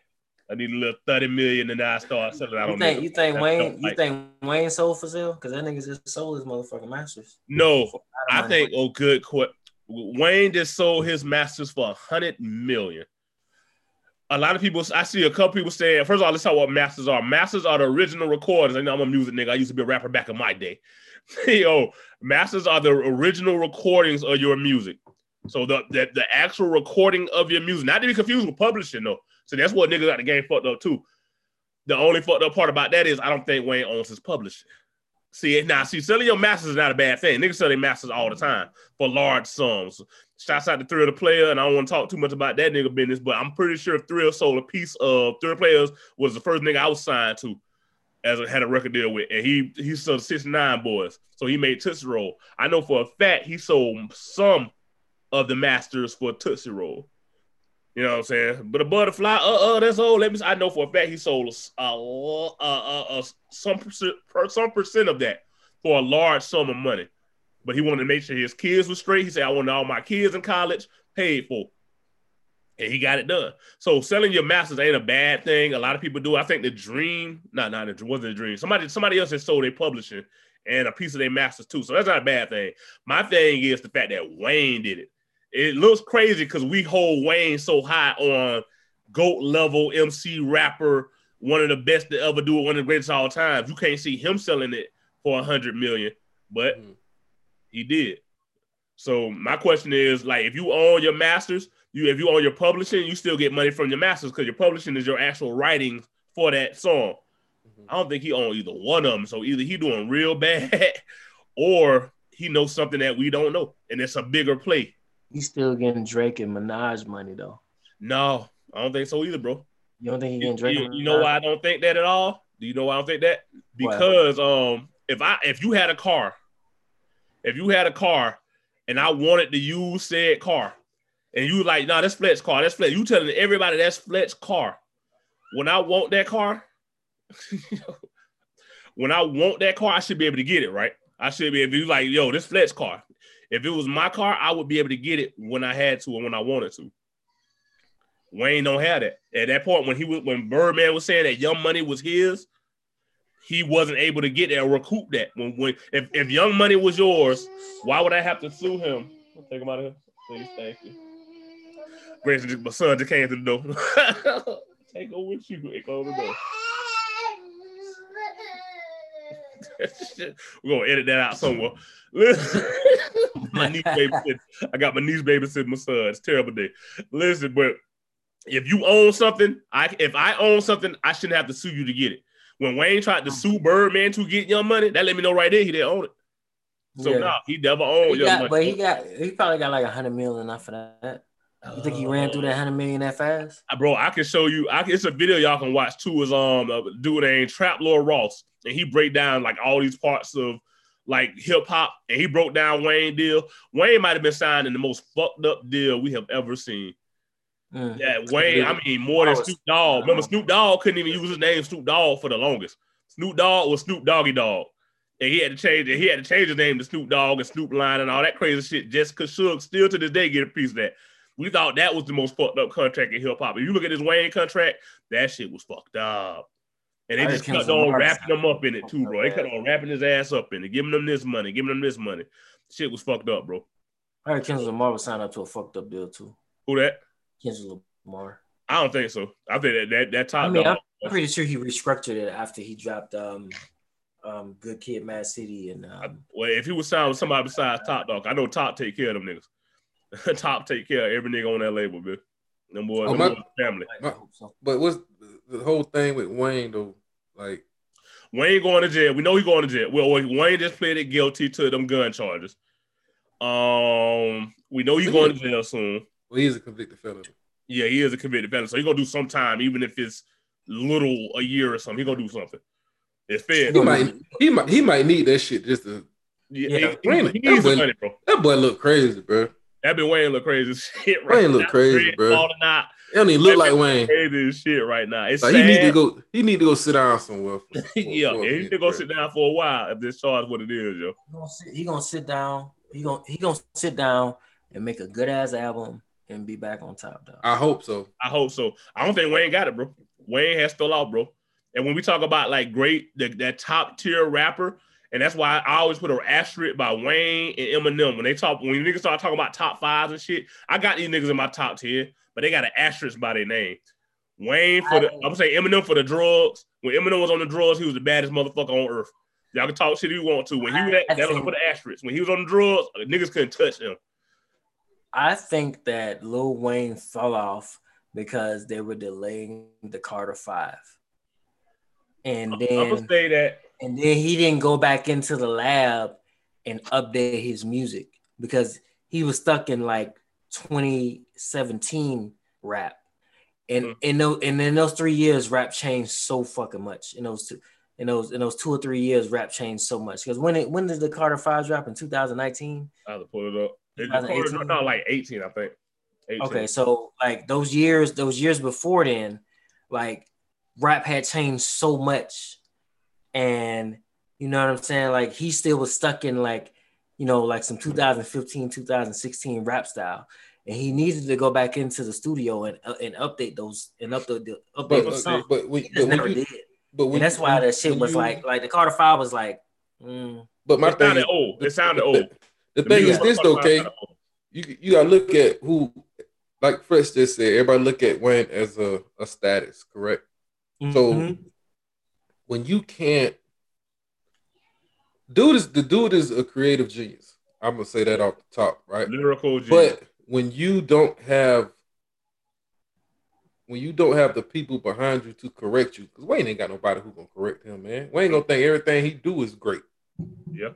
I need a little 30 million and I start selling out You on think you think Wayne you think Wayne sold for sale? Because that nigga just sold his motherfucking masters. No, For a lot of I think oh good qu- Wayne just sold his masters for a hundred million. A lot of people, I see a couple people saying, first of all, let's talk about masters are. Masters are the original recordings. I know I'm a music nigga. I used to be a rapper back in my day. Yo, masters are the original recordings of your music. So the, the the actual recording of your music, not to be confused with publishing though. So that's what niggas got the game fucked up too. The only fucked up part about that is I don't think Wayne owns his publishing. See now, see, selling your masters is not a bad thing. Niggas sell their masters all the time for large sums. Shouts out to Thrill Da Playa, and I don't want to talk too much about that nigga business, but I'm pretty sure Thrill sold a piece of Thrill Players was the first nigga I was signed to as I had a record deal with, and he he sold 69 Boyz, so he made Tootsie Roll. I know for a fact he sold some of the masters for Tootsie Roll. You know what I'm saying? But a butterfly, uh, uh, that's old. Let me. I know for a fact he sold a, a, a, a, a some percent, per, some percent of that for a large sum of money. But he wanted to make sure his kids were straight. He said, "I want all my kids in college paid for," and he got it done. So selling your masters ain't a bad thing. A lot of people do. I think the dream, not not it wasn't a dream. Somebody, somebody else has sold their publishing and a piece of their masters too. So that's not a bad thing. My thing is the fact that Wayne did it. It looks crazy because we hold Wayne so high on GOAT level MC rapper, one of the best to ever do it, one of the greatest of all times. You can't see him selling it for a hundred million, but Mhm. he did. So my question is like if you own your masters, you if you own your publishing, you still get money from your masters because your publishing is your actual writing for that song. Mhm. I don't think he owned either one of them. So either he doing real bad or he knows something that we don't know, and it's a bigger play. He's still getting Drake and Minaj money though. No, I don't think so either, bro. You don't think he getting Drake? you- you know why I don't think that at all? Do you know why I don't think that? Because um, if I if you had a car, if you had a car, and I wanted to use said car, and you like, nah, that's Fletch's car, that's Fletch. You telling everybody that's Fletch's car. When I want that car, when I want that car, I should be able to get it, right? I should be able to be like, yo, this Fletch car. If it was my car, I would be able to get it when I had to and when I wanted to. Wayne don't have that. At that point, when he was when Birdman was saying that Young Money was his, he wasn't able to get that recoup that. When when if, if Young Money was yours, why would I have to sue him? I'll take him out of here. Please, thank you. Grayson, my son just came to the door. Take over with you. Take over the door. We're gonna edit that out somewhere. my niece babysitting. I got my niece babysitting my son. It's a terrible day. Listen, but if you own something, I if I own something, I shouldn't have to sue you to get it. When Wayne tried to sue Birdman to get your Money, that let me know right there he didn't own it. So Yeah. no, he never owned He Young got, Money. but he got he probably got like a hundred million enough for that. You think he ran through that hundred million that fast? Uh, bro, I can show you. I can, it's a video y'all can watch too. Is um a dude named Trap Lord Ross, and he break down like all these parts of like hip hop, and he broke down Wayne deal. Wayne might have been signed in the most fucked up deal we have ever seen. Mm. Yeah, Wayne. I mean, more than Snoop Dogg. Remember, Snoop Dogg couldn't even use his name Snoop Dogg for the longest. Snoop Dogg was Snoop Doggy Dogg. And he had to change it. He had to change his name to Snoop Dogg and Snoop Lion and all that crazy shit just because Suge still to this day get a piece of that. We thought that was the most fucked up contract in hip hop. If you look at his Wayne contract, that shit was fucked up. And they I just just kept on wrapping him up in it too, bro. They kept on wrapping his ass up in it, giving him this money, giving him this money. Shit was fucked up, bro. I heard Kendrick Lamar was signed up to a fucked up deal too. Who that? Kendrick Lamar. I don't think so. I think that that, that top I mean, dog. I'm pretty sure he restructured it after he dropped um um Good Kid, Mad City, and um, Well, if he was signed with somebody besides Top Dawg, I know Top take care of them niggas. Top take care of every nigga on that label, man. Them boys, Oh, them my- boys family. I hope so. But what's the, whole thing with Wayne though? Like, Wayne going to jail. We know he going to jail. Well, Wayne just pleaded guilty to them gun charges. Um, we know he's going to jail soon. well, he's a convicted felon. Yeah, he is a convicted felon, so he's gonna do some time, even if it's little a year or something. He's gonna do something. It's fair. He might, he might, he might need that shit just to. Yeah, Yeah, he, he that boy- money, bro. That boy look crazy, bro. That been Wayne look crazy shit right Wayne look crazy, bro. falling out. He don't even look like Wayne. Crazy as shit right now. It's Like sad. he need to go. He need to go sit down somewhere. for- for- yeah, for a yeah, he need to go sit down for a while if this charge what it is, yo. He gonna sit, he gonna sit down. He gonna he gonna sit down and make a good ass album and be back on top, dog. I hope so. I hope so. I don't think Wayne got it, bro. Wayne has fell out, bro. And when we talk about like great, the, that top tier rapper, and that's why I always put an asterisk by Wayne and Eminem. When they talk, when niggas start talking about top fives and shit, I got these niggas in my top 10, but they got an asterisk by their name. Wayne for the, I'm gonna say Eminem for the drugs. When Eminem was on the drugs, he was the baddest motherfucker on earth. Y'all can talk shit if you want to. When he was that, was put an asterisk. When he was on the drugs, the niggas couldn't touch him. I think that Lil Wayne fell off because they were delaying the Carter Five, and then I'm gonna say that and then he didn't go back into the lab and update his music because he was stuck in like 2017 rap. And Mhm. in those and in those three years, rap changed so fucking much. In those two, in those in those two or three years, rap changed so much. Because when it when did the Carter Five drop in 2019? I have to pull it up. It, 2018? no, like 18, I think. 18. Okay, so like those years, those years before then, like rap had changed so much, and you know what I'm saying. Like he still was stuck in like, you know, like some 2015, 2016 rap style, and he needed to go back into the studio and uh, and update those and update the update But those but, songs. but, when, He but just when never you, did, but when and that's you- why that shit was you- like like the Carter Five was like. mm, But my it thing, sounded is, old. It sounded the- old. the The thing is this though, fucking okay? You you gotta look at who, like Fresh just said. Everybody look at Wayne as a, a status, correct? So mhm. when you can't, dude is the dude is a creative genius. I'm gonna say that off the top, right? Lyrical genius. But when you don't have when you don't have the people behind you to correct you, because Wayne ain't got nobody who gonna correct him, man. Wayne gonna think everything he do is great. Yeah.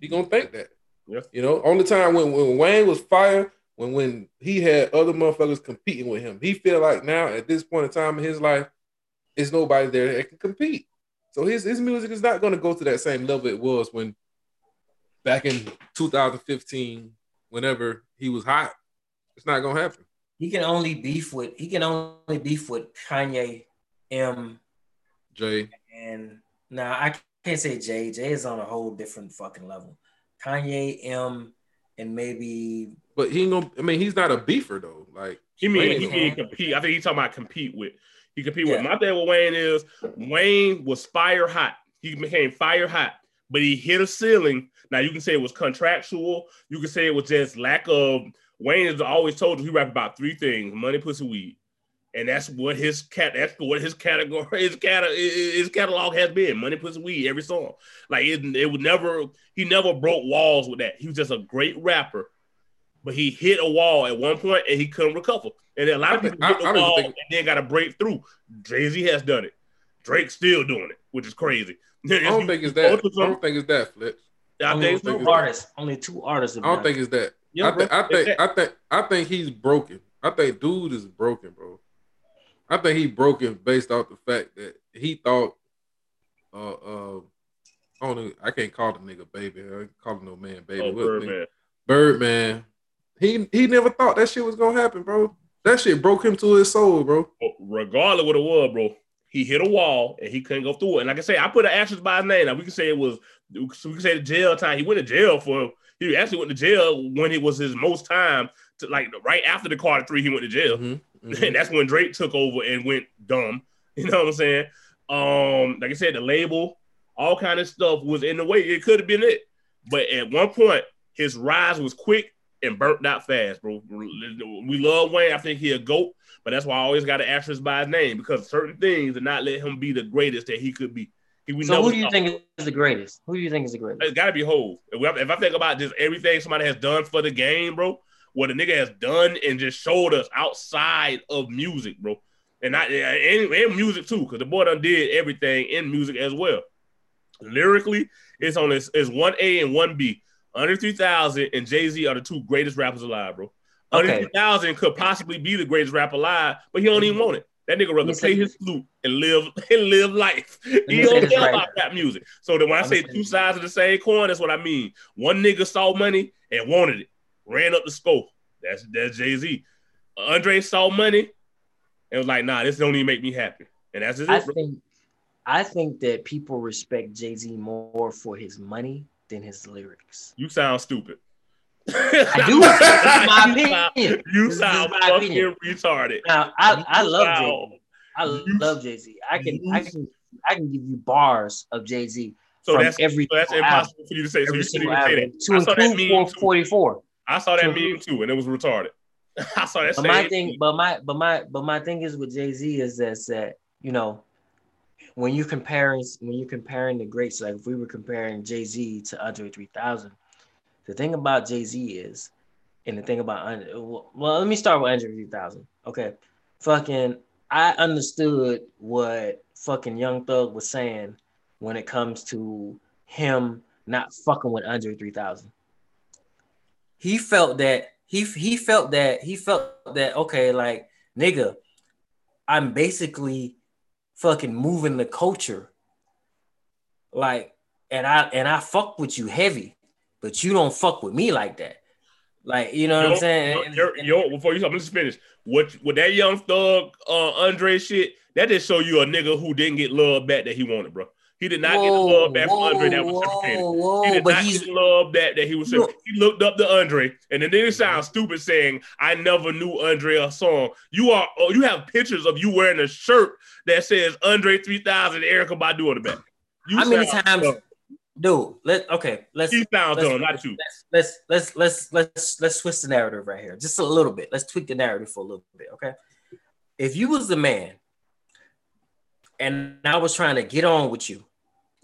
He gonna think that. Yeah. You know, only time when, when Wayne was fired, when when he had other motherfuckers competing with him. He feel like now at this point in time in his life, there's nobody there that can compete. So his his music is not gonna go to that same level it was when back in 2015, whenever he was hot. It's not gonna happen. he can only beef with he can only beef with Kanye, M, Jay. and now I can't say Jay. Jay is on a whole different fucking level. Kanye, M, and maybe But he ain't gonna I mean he's not a beefer though. Like he mean he is- mean compete. I think he's talking about compete with. He compete with. My thing with Wayne is Wayne was fire hot. He became fire hot, but he hit a ceiling. Now you can say it was contractual. You can say it was just lack of. Wayne has always told you he rap about three things: money, pussy, weed, and that's what his cat. That's what his category, his cat, his catalog has been: money, pussy, weed. Every song, like it, it would never. He never broke walls with that. He was just a great rapper, but he hit a wall at one point and he couldn't recover. And then a lot of people think- hit the I don't wall think- and then got a break through. Jay Z has done it. Drake's still doing it, which is crazy. I don't think it's that. I don't think it's that, Fletch. I only think two think so. artists, only two artists. I don't think it's that. Yeah, I, bro. think I think It's I think I think he's broken. I think dude is broken, bro. I think he broken based off the fact that he thought uh uh I don't know, I can't call the nigga baby. I ain't calling no man baby. Oh, Birdman. Birdman. He he never thought that shit was gonna happen, bro. That shit broke him to his soul, bro. But regardless what it was, bro, he hit a wall and he couldn't go through it. And like I say, I put an asterisk by his name. Now we can say it was we can say the jail time. He went to jail for. He actually went to jail when it was his most time. To like right after the Carter Three, he went to jail, Mm-hmm. Mhm. and that's when Drake took over and went dumb. You know what I'm saying? Um, like I said, the label, all kind of stuff was in the way. It could have been it, but at one point, his rise was quick and burnt out fast, bro. We love Wayne. I think he a goat, but that's why I always got to asterisk by his name because certain things did not let him be the greatest that he could be. He, we So who do you think is the greatest? Who do you think is the greatest? It's got to be Hove. If, I think about just everything somebody has done for the game, bro, what a nigga has done and just showed us outside of music, bro, and not and, and music too, because the boy done did everything in music as well. Lyrically, it's on this it's one A and one B. Andre three thousand and Jay Z are the two greatest rappers alive, bro. Andre Okay. three thousand could possibly be the greatest rapper alive, but he don't even want it. That nigga rather play his flute and live and live life. He don't care right about rap music. So then when I say two sides of the same coin, that's what I mean. One nigga saw money and wanted it, ran up the scope. That's that's Jay Z. Andre saw money and was like, nah, this don't even make me happy. And that's just I it, think I think that people respect Jay Z more for his money than his lyrics. You sound stupid. I do. That's my You sound- opinion. You This sound fucking opinion. retarded. Now I, I love Jay. I love Jay Z. I can you- I can I can give you bars of Jay Z So from that's every so that's single album. impossible for you to say. So you single even say that. To I saw that include meme too. I saw that to meme too, and it was retarded. I saw that. But my thing, but my but my but my thing is with Jay Z is that that you know when you comparing when you're comparing the greats, like if we were comparing Jay Z to Andre 3000, the thing about Jay Z is, and the thing about Andre, well, let me start with Andre 3000. Okay, fucking, I understood what fucking Young Thug was saying when it comes to him not fucking with Andre 3000 he felt that he he felt that he felt that okay, like nigga, I'm basically fucking moving the culture. Like, and I and I fuck with you heavy, but you don't fuck with me like that. Like, you know what I'm saying? yo, yo, before you stop, let's finish. What with that young thug uh Andre shit, that just show you a nigga who didn't get love back that he wanted, bro. He did not get the love back from Andre that was reciprocated. whoa, He did not get the love that, that he was No. He looked up to Andre, and then it sounds stupid saying, I never knew Andre a song. You are oh, you have pictures of you wearing a shirt that says Andre 3000 Erykah Badu on the back. You how many times, dumb. dude? Let okay, let's He sounds let's, dumb, not you. let's let's let's let's let's twist the narrative right here, just a little bit. Let's tweak the narrative for a little bit, okay? If you was the man, and I was trying to get on with you,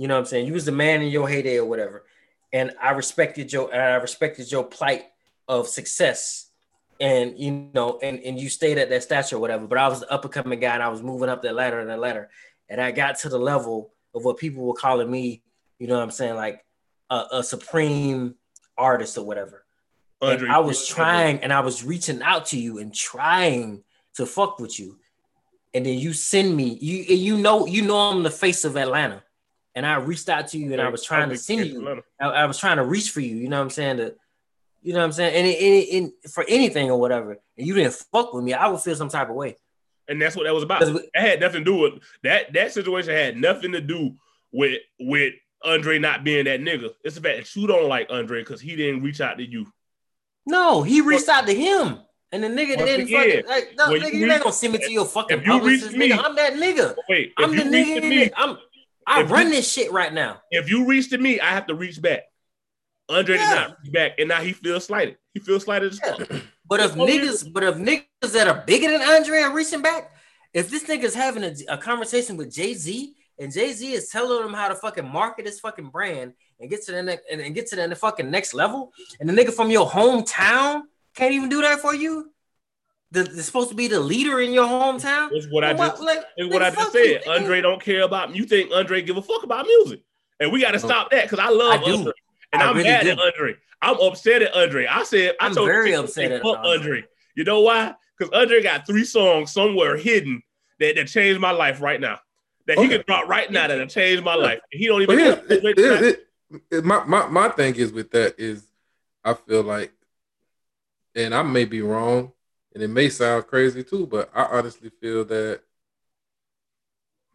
you know what I'm saying? You was the man in your heyday or whatever, and I respected your and I respected your plight of success, and you know, and and you stayed at that stature or whatever. But I was the up and coming guy, and I was moving up that ladder and that ladder, and I got to the level of what people were calling me, you know what I'm saying, like a, a supreme artist or whatever. And I was trying and I was reaching out to you and trying to fuck with you. And then you send me, you and you know, you know I'm the face of Atlanta. And I reached out to you and I was trying to send you. I, I was trying to reach for you, you know what I'm saying? To, you know what I'm saying? And it, it, it- for anything or whatever, and you didn't fuck with me, I would feel some type of way. and that's what that was about. That had nothing to do with that. That situation had nothing to do with with Andre not being that nigga. It's the fact that you don't like Andre because he didn't reach out to you. No, he reached out to him. And the nigga Once didn't again, fucking like no, nigga, you ain't gonna send me to your fucking if you reach publicist, me- nigga. I'm that nigga. Wait, I'm the nigga. to me, I'm I if run you- this shit right now. if you reach to me, I have to reach back. Andre Yeah. did not reach back, and now he feels slighted. He feels slighted as fuck. But if niggas, but if niggas that are bigger than Andre are reaching back, if this nigga's having a, a conversation with Jay Z and Jay Z is telling him how to fucking market his fucking brand and get to the next and, and get to the, fucking next level, and the nigga from your hometown can't even do that for you, the, the supposed to be the leader in your hometown. It's what I just like, is what I just fuck you, said. Andre don't care about you think Andre give a fuck about music. And we got to stop that because I love I do. Andre. And I I'm really mad do. at Andre. I'm upset at Andre. I said I I'm told very you, upset at fuck Andre. Andre. You know why? Because Andre got three songs somewhere hidden that, that changed my life right now. That he Okay. could drop right now that'll change my life. He don't But even here's, it, it, it, it- my, my my thing is with that is I feel like, and I may be wrong, and it may sound crazy too, but I honestly feel that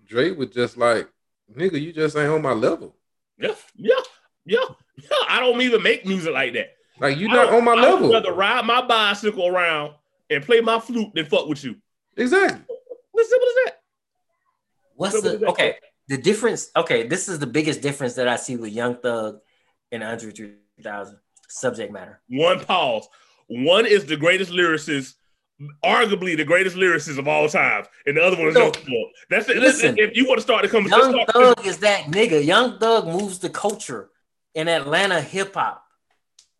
Drake was just like, nigga, you just ain't on my level. Yeah, yeah. Yeah, yeah. I don't even make music like that. Like you're not on my I level. would rather ride my bicycle around and play my flute than fuck with you. Exactly. What's simple as that? What's Simple the that. okay? The difference. Okay, this is the biggest difference that I see with Young Thug and Andre 3000 subject matter. One pause. One is the greatest lyricist, arguably the greatest lyricist of all time, and the other one is. Young Thug. That's it. Listen. If you want to start the conversation, Young Thug is that nigga. Young Thug moves the culture in Atlanta hip hop.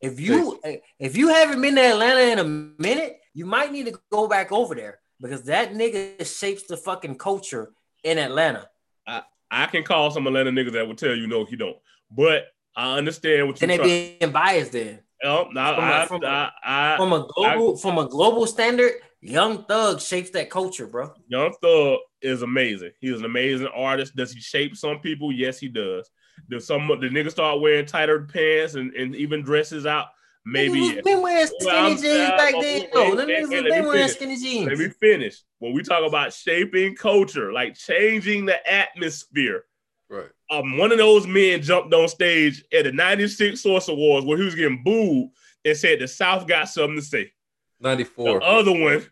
If you if you haven't been to Atlanta in a minute, you might need to go back over there because that nigga shapes the fucking culture in Atlanta. I I can call some Atlanta niggas that will tell you no, he don't. But I understand what And you're they trying. being biased then. Oh, no, from from a- I, I, From a global from a global standard, Young Thug shapes that culture, bro. Young Thug is amazing. He's an amazing artist. Does he shape some people? Yes, he does. Does some the niggas start wearing tighter pants and, and even dresses out? Maybe. Yes. been wearing Well, skinny I'm- jeans back well, then. wait, them niggas been wearing finish. skinny jeans. Let me finish. When we talk about shaping culture, like changing the atmosphere, Right. um, one of those men jumped on stage at the 96 Source Awards where he was getting booed and said the South got something to say. The 94. other one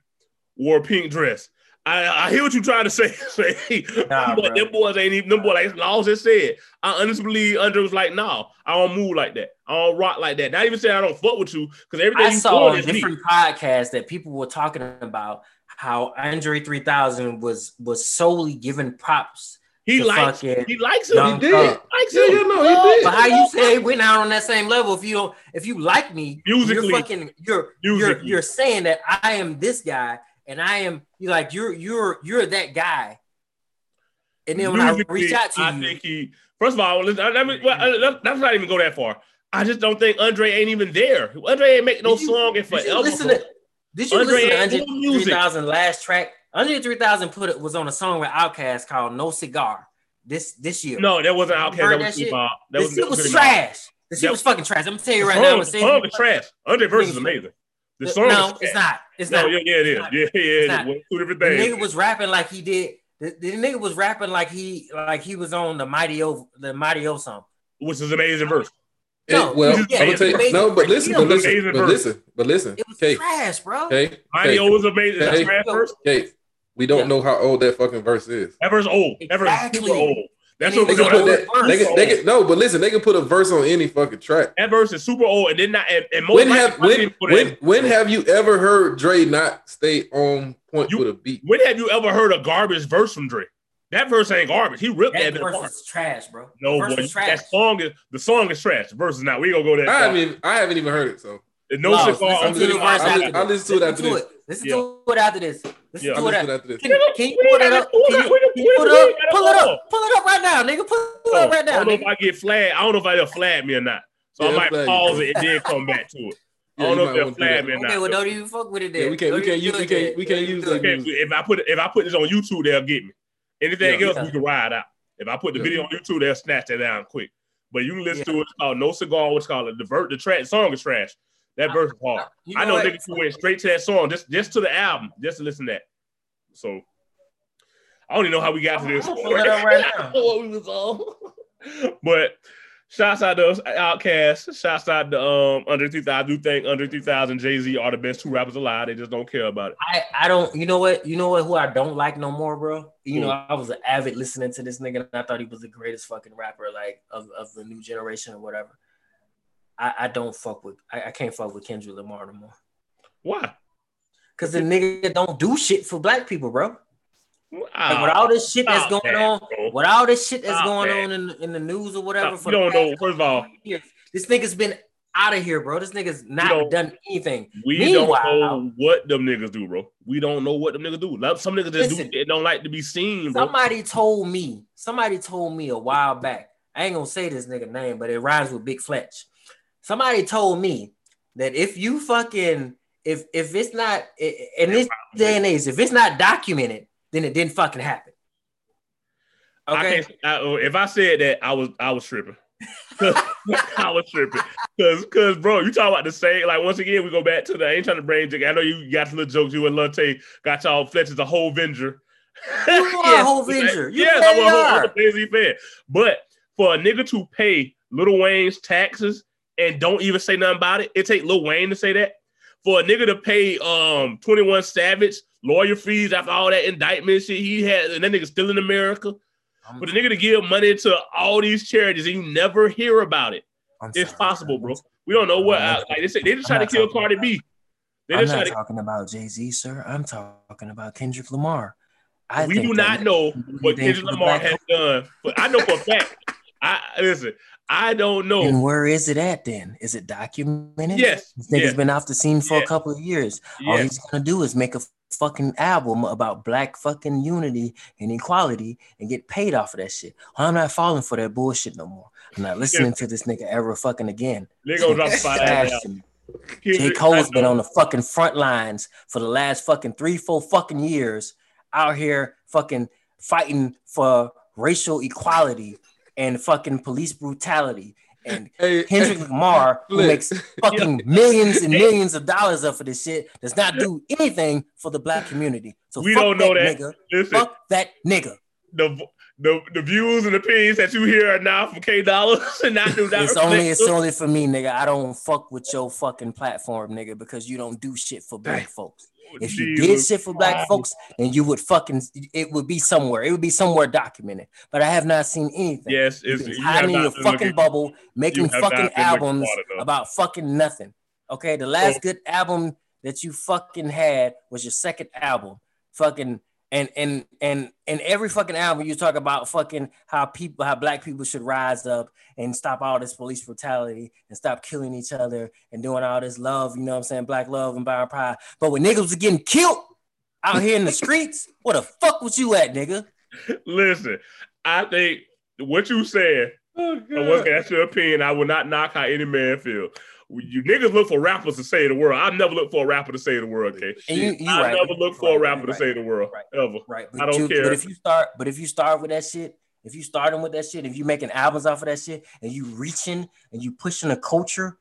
wore a pink dress. I, I hear what you're trying to say. say Nah, but bro. them boys ain't even them boys like Laws just said. I honestly believe Andre was like, no, I don't move like that. I don't rock like that. Not even saying I don't fuck with you, because everything I you saw doing on is me. different podcasts that people were talking about how Andre 3000 was was solely given props. He likes fucking he likes him. Young He did. Thug. likes Yeah, him. you know, he did. But how you say we're not on that same level? If you don't, if you like me, Musically. you're fucking, you're you're you're saying that I am this guy and I am you like you're you're you're that guy. And then when I reach out to I you, think he first of all, let's, let me, well, uh, let- let's not even go that far. I just don't think Andre ain't even there. Andre ain't making no Did you- song in did you forever. listen to did you Andre listen to ain't Andre 3000 last track? Andre 3000 put it was on a song with Outkast called No Cigar this this year. no, that wasn't Outkast. That that was shit? Tupac. That the was, shit was was trash. The shit That- was fucking trash. I'm gonna tell you The right song, now. I'm the song is trash. Andre verse is amazing. The The- song no, is it's not. It's No, not. yeah, yeah, it is. not. Yeah, yeah, it is. two different The things. nigga was rapping like he did. The, the nigga was rapping like he like he was on the Mighty O the Mighty O song. which is an amazing verse. No, It- well, yeah, I'm tell you, no, but listen, It but listen, but listen, but listen. It was Okay, trash, bro. okay, Mighty O was amazing. That's Okay. trash verse. okay. We don't Yeah. know how old that fucking verse is. That verse old. That verse Exactly. super old. That's what They we're can doing. put that. verse. They can, they can, no, but listen, they can put a verse on any fucking track. That verse is super old, and then not and, and most When have when when when have you ever heard Dre not stay on point You- with a beat? when have you ever heard a garbage verse from Dre? That verse ain't garbage. He ripped that, That verse apart. was trash, bro. No, verse boy, was trash. that song is the song is trash. The verse is not. We gonna go that. I haven't even I haven't even heard it. So There's no Laws, cigar. listen I'm to the listening- verse I after listen- I this. listen to it after this. Listen Yeah. to it after this. Listen Yeah. to I'm it after. this. Can, can you pull that up? Can you, can you pull it up? Pull it up. Pull it up right now, nigga. Pull it up oh, right now. I don't know if. I get flagged. I don't know if they'll flag me or not. So Yeah, I might they'll flag you, pause it and then come back to it. I don't know if they'll do flag me or Okay, not. well, don't even fuck with it then. Yeah, we can't- we can't use- we it can't- we can't use. Okay, if I put if I put this on YouTube, they'll get me. Anything Yeah. else, we can ride out. If I put the Yeah. video on YouTube, they'll snatch that down quick. But you can listen Yeah. to it. It's called No Cigar. What's called it? The the track song is trash. That verse is hard. You I know what? niggas who went straight to that song just just to the album, just to listen to that. So I don't even know how we got to this. I'm gonna pull it right what we was on. but shouts out to us, Outkast. Shouts out to um Andre 3000. I do think Andre 3000 Jay Z are the best two rappers alive. They just don't care about it. I, I don't you know what you know what who I don't like no more, bro. You know I was an avid listening to this nigga and I thought he was the greatest fucking rapper like of, of the new generation or whatever. I, I don't fuck with I, I can't fuck with Kendrick Lamar no more Why? because the nigga don't do shit for black people, bro. Like, with all this shit that's going that, on, bro. with all this shit that's Stop going that. on in, in the news or whatever. Stop. For You don't know, first of all- years, this nigga's been out of here, bro. This nigga's not done anything. We Meanwhile- don't know what them niggas do, bro. We don't know what them niggas do. Like, Some niggas just Listen. do shit don't like to be seen, bro. Somebody told me, somebody told me a while back. I ain't gonna say this nigga name, but it rhymes with Big Fletch. Somebody told me that if you fucking if if it's not i- in this day and age, if it's not documented, then it didn't fucking happen. Okay. I, oh, if I said that, I was I was tripping. I was tripping because because bro, you talk about the same. Like once again, we go back to the. I ain't trying to brain jig. I know you got some little jokes. You and Lante got y'all Fletcher's a whole Venger. You are a whole Venger. You yes, I'm a whole, are. I'm a Jay-Z fan. But for a nigga to pay Lil Wayne's taxes and don't even say nothing about it. It take Lil Wayne to say that. For a nigga to pay um 21 Savage lawyer fees after all that indictment shit he had, and that nigga still in America. I'm, But the nigga to give money to all these charities and you never hear about it. I'm It's sorry. possible, bro. We don't know what uh, like they say. They just try to kill Cardi B. They I'm just not to. talking about Jay Z, sir. I'm talking about Kendrick Lamar. I We do not know what Kendrick Lamar has done, but I know for a fact. I listen. I don't know. And where is it at then? Is it documented? Yes, This nigga's yes. been off the scene for Yeah. a couple of years. All he's gonna do is make a fucking album about black fucking unity and equality and get paid off of that shit. I'm not falling for that bullshit no more. I'm not listening to this nigga ever fucking again. Gonna drop a five Trash out. to me. J. Cole's been on the fucking front lines for the last fucking three, four fucking years out here fucking fighting for racial equality and fucking police brutality. And Hey, Kendrick Lamar, who makes fucking millions and millions of dollars up for this shit, does not do anything for the black community. So We fuck don't know that. nigga. Listen, Fuck that nigga. the, the the views and opinions that you hear are now from Kay Dollaz and not do that. It's only it's only for me, nigga. I don't fuck with your fucking platform, nigga, because you don't do shit for black folks. If you did shit for black folks, then you would fucking it would be somewhere. It would be somewhere documented. But I have not seen anything. yes, it's hiding in your fucking looking- bubble, making fucking not been looking albums about fucking nothing. Okay, the last good album that you fucking had was your second album. Fucking and and and and every fucking album you talk about fucking how people how black people should rise up and stop all this police brutality and stop killing each other and doing all this love, you know what I'm saying? Black love and Byron Pride. But when niggas was getting killed out here in the streets, what the fuck was you at, nigga? Listen, I think what you said. Oh, And once again, that's your opinion. I will not knock how any man feel. You niggas look for rappers to say the world. I've never looked for a rapper to say the world. Okay, And you, you I right. never look for Right, a rapper right, to say the world ever. Right. I don't you- care. But if you start, but if you start with that shit, if you starting with that shit, if you making albums off of that shit, and you reaching and you pushing a culture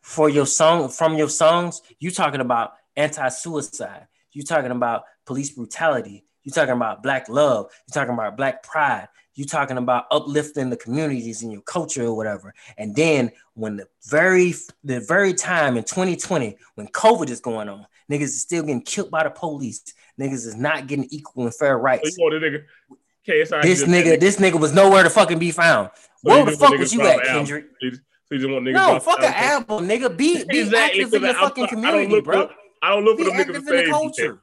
for your song from your songs, you talking about anti-suicide. You talking about police brutality. You talking about black love. You talking about black pride. You talking about uplifting the communities in your culture or whatever. And then when the very the very time in 2020 when COVID is going on, niggas is still getting killed by the police. Niggas is not getting equal and fair oh, rights. you want the nigga? KSI This nigga, this nigga was nowhere to fucking be found. So Where the fuck was you at, album. Kendrick? So you just- so want niggas No, fuck an album. nigga. Be be Exactly, active in the I'm- fucking I community, look bro. For, I don't look Be for them active niggas in the culture.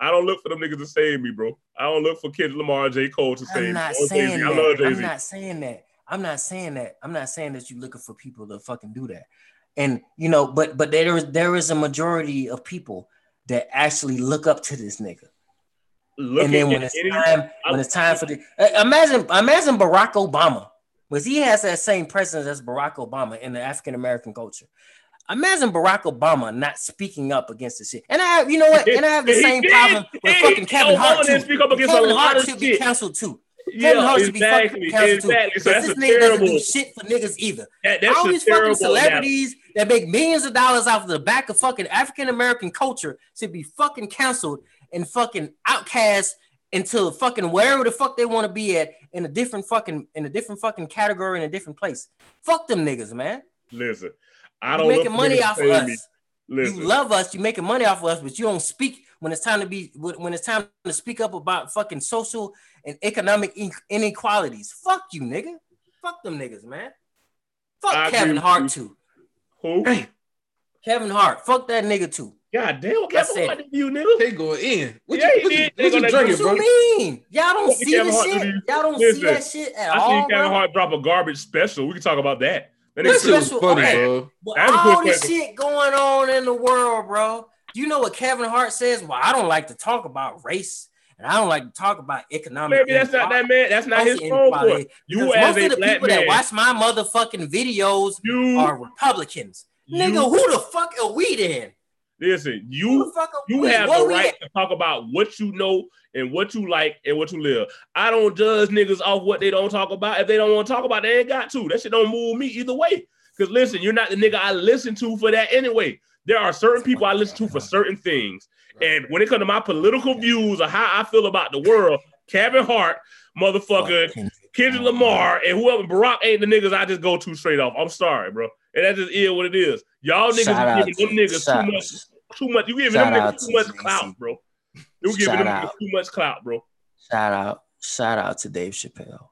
I don't look for them niggas to save me, bro. I don't look for Kendrick Lamar, J. Cole to save me. I'm not Or Jay-Z. saying I love that. Jay I'm not saying that. I'm not saying that. I'm not saying that you're looking for people to fucking do that. And you know, but but there is there is a majority of people that actually look up to this nigga. Looking and then when it's time, when it's time for the uh, imagine imagine Barack Obama, because he has that same presence as Barack Obama in the African American culture. Imagine Barack Obama not speaking up against this shit. And I have, you know what? And I have the same did. problem with He- fucking Kevin Hart too. speak up against Kevin a lot Hart of should be canceled too. Yeah, Kevin Hart should be fucking canceled too. exactly. So Because that's this nigga doesn't do shit for niggas either. That, All these fucking terrible celebrities that make millions of dollars off of the back of fucking African American culture should be fucking canceled and fucking outcast until fucking wherever the fuck they want to be at in a different fucking in a different fucking category in a different place. Fuck them niggas, man. Listen, I You don't making look for money off of us. me. Listen, You love us. You making money off of us, but you don't speak when it's time to be when when it's time to speak up about fucking social and economic inequalities. Fuck you, nigga. Fuck them niggas, man. Fuck I Kevin Hart too. who? Kevin Hart. Fuck that nigga too. God damn, what That's Kevin. Hart did you, nigga? They going in. What Yeah, you, he what you, did. They what you gonna- drinking, What bro? you mean? Y'all don't see Kevin the Hart shit. do you- Y'all don't see that shit at I all. seen Kevin bro. Hart drop a garbage special. We can talk about that. That nigga Special- funny, okay. bro. With all this question. shit going on in the world, bro. Do you know what Kevin Hart says? Well, I don't like to talk about race, and I don't like to talk about economic. Maybe that's not that man. That's not his phone. You as most a of the black people man, that watch my motherfucking videos you, are Republicans. you Nigga, who the fuck are we then? Listen. You you have the right at? to talk about what you know and what you like and what you live. I don't judge niggas off what they don't talk about. If they don't want to talk about, it, they ain't got to. That shit don't move me either way. Because listen, you're not the nigga I listen to for that anyway. There are certain people I listen to for certain things. And when it comes to my political views or how I feel about the world, Kevin Hart, motherfucker, Kendrick Lamar, and whoever Barack ain't the niggas I just go to straight off. I'm sorry, bro. And that just is what it is. Y'all niggas Shout giving them niggas shout- too much, too much. You giving them niggas too to much clout, bro. You giving them niggas too much clout, bro. Shout out, shout out to Dave Chappelle.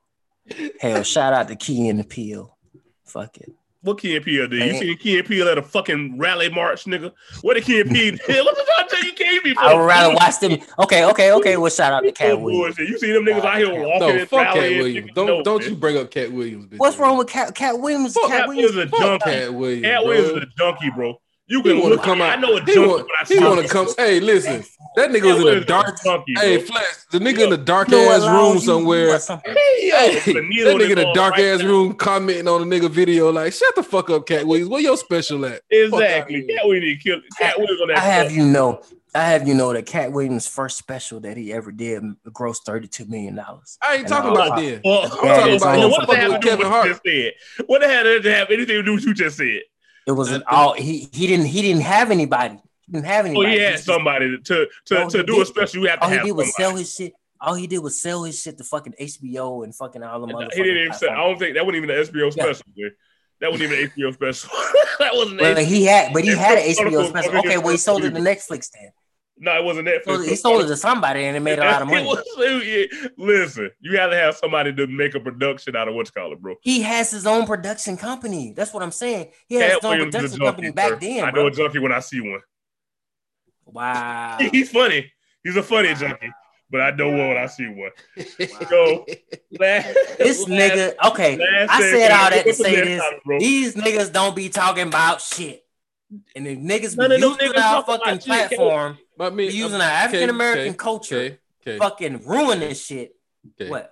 Hell, shout out to Key and the Peel. Fuck it. What Key and Peele did? You Man. seen Key and Peele at a fucking rally march, nigga? What did Key and Peele do? What the fuck tell you came me for? I would rather watch them. Okay, okay, okay. Well, shout out to Katt Oh, Williams. bullshit. You see them niggas out here walking No, and fuck Katt Williams. nigga? Don't No, don't man. you bring up Katt Williams. bitch. What's wrong with Katt, Katt Williams? Fuck, Katt Katt Williams. Williams a Fuck junkie. Katt Williams. Katt. Williams is a junkie, bro. You He can want to come out. I know a He junkie want, when I he wanna come. Hey, listen, that nigga Katt was in a dark. junkie, Hey, bro. Flash, the nigga in the dark You know what ass room somewhere. you got something- Hey, Put a that nigga in in the dark arm ass right room commenting on a nigga video like, shut the fuck up, Katt Williams. Where your special at? Exactly. Fuck outta Katt Williams killed. Katt Williams on that. I have fuck. you know, I have you know that Katt Williams' first special that he ever did grossed thirty-two million dollars. I ain't talking about then. Well, I'm Yeah, talking about what does that have to do Kevin with what you Hart. just said? What the hell does that have anything to do with what you just said? It was an all he he didn't he didn't have anybody. He didn't have Oh, anybody. he had somebody to to, to do a didn't. special. You have to all he did was sell his shit. All he did was sell his shit to fucking HBO and fucking all the motherfuckers. Uh, he didn't even say. I don't think that wasn't even an HBO special. dude. That wasn't even an HBO special. that wasn't. Well, an he had, but he had an HBO special. Okay, well he sold it to. Netflix then. No, it wasn't Netflix. So he sold it to somebody and it made a lot of money. was- it- listen, you got to have somebody to make a production out of what's called it, bro. He has his own production company. That's what I'm saying. He has Katt his own Williams production junkie, company back then. I know bro. a junkie when I see one. Wow. He's funny. He's a funny junkie, but I know one when I see one. So, last, This last- nigga, okay. I said all that to say this. bro? These niggas don't be talking about shit. And if niggas None be using our fucking platform. shit, platform, But me, be using um, okay, our African American okay, culture, Okay, okay, fucking ruin this shit. okay. What?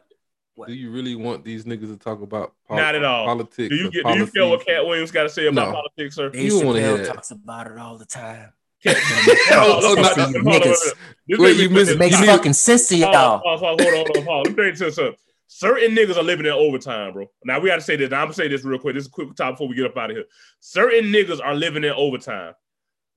Do you really want these niggas to talk about pol- Not at all. politics? Do you get? Do you feel what policies? Katt Williams got to say about No. politics, sir? Dave You wanna hear Chappelle talks about it all the time. Oh, oh, no, Hold no, niggas. This Wait, you said missed- this. It makes You fucking sense to y'all. pause, pause, hold on, hold on, pause. Let me tell you something. Certain niggas are living in overtime, bro. Now we got to say this. Now, I'm gonna say this real quick. This is a quick time before we get up out of here. Certain niggas are living in overtime.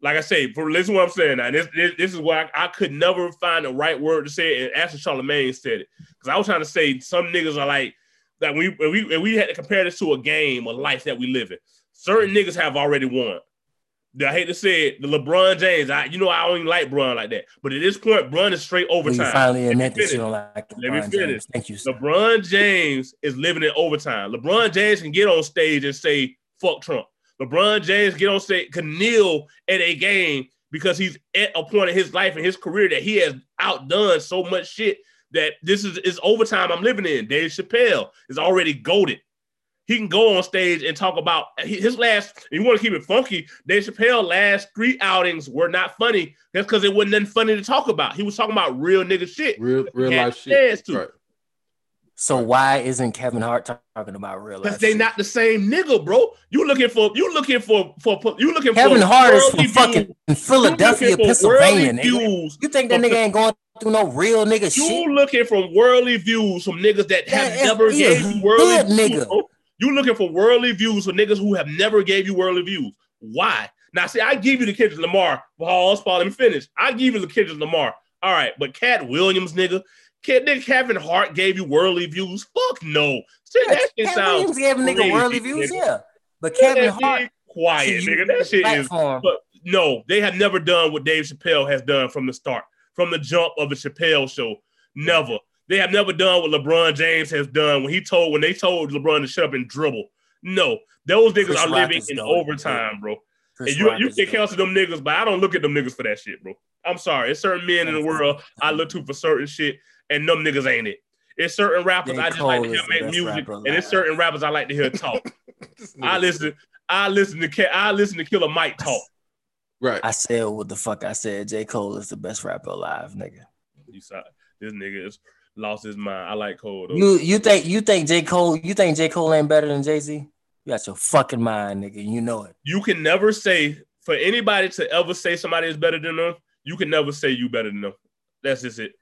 Like I say, for listen what I'm saying now. This this, this is why I, I could never find the right word to say it. And after Charlamagne said it, because I was trying to say some niggas are like that. We we we had to compare this to a game, a life that we live in. Certain niggas have already won. I hate to say it, the LeBron James. I you know I don't even like Bron like that, but at this point, Bron is straight overtime. finally me admit that you don't like LeBron Let me finish. James. Thank you, sir. LeBron James is living in overtime. LeBron James can get on stage and say "fuck Trump." LeBron James get on stage can kneel at a game because he's at a point in his life and his career that he has outdone so much shit that this is is overtime I'm living in. Dave Chappelle is already goaded. He can go on stage and talk about his last. You want to keep it funky, Dave Chappelle last three outings were not funny. That's because it wasn't nothing funny to talk about. He was talking about real nigga shit. Real, real life shit. to. Right. So why isn't Kevin Hart talking about real Because they shit? not the same nigga, bro. You looking for you looking for for, for you looking Kevin for Hart is from fucking. Philadelphia, You Pennsylvania, views. You think that nigga ain't going through no real nigga You shit? looking from worldly views from niggas that have Yeah, never gave you worldly views. nigga. bro. You looking for worldly views from niggas who have never gave you worldly views. Why? Now, see, I give you the Kendrick Lamar. Pause, Paul, let me finish. I give you the Kendrick Lamar. All right, but Katt Williams, nigga. Katt, nigga, Kevin Hart gave you worldly views. Fuck no. See, that shit Kevin sounds Williams gave a nigga worldly views, nigga. yeah. But That Kevin Hart, quiet, nigga. That shit is But no, they have never done what Dave Chappelle has done from the start, from the jump of the Chappelle show. Never. They have never done what LeBron James has done when he told when they told LeBron to shut up and dribble. No, those niggas Chris are Rock living in dope. overtime, bro. Chris and you Rock you can them niggas, but I don't look at them niggas for that shit, bro. I'm sorry. It's certain men in the world I look to for certain shit, and them niggas ain't it. It's certain rappers J. I just like to hear make music, and it's certain rappers I like to hear talk. I listen. I listen to Ca- I listen to Killer Mike talk. Right. I said what the fuck I said. J. Cole is the best rapper alive, nigga. You saw this nigga is lost his mind. I like Cole though. You you think you think J. Cole you think J. Cole ain't better than Jay Z? You got your fucking mind, nigga. You know it. you can never say for anybody to ever say somebody is better than them. You can never say you better than them. That's just it.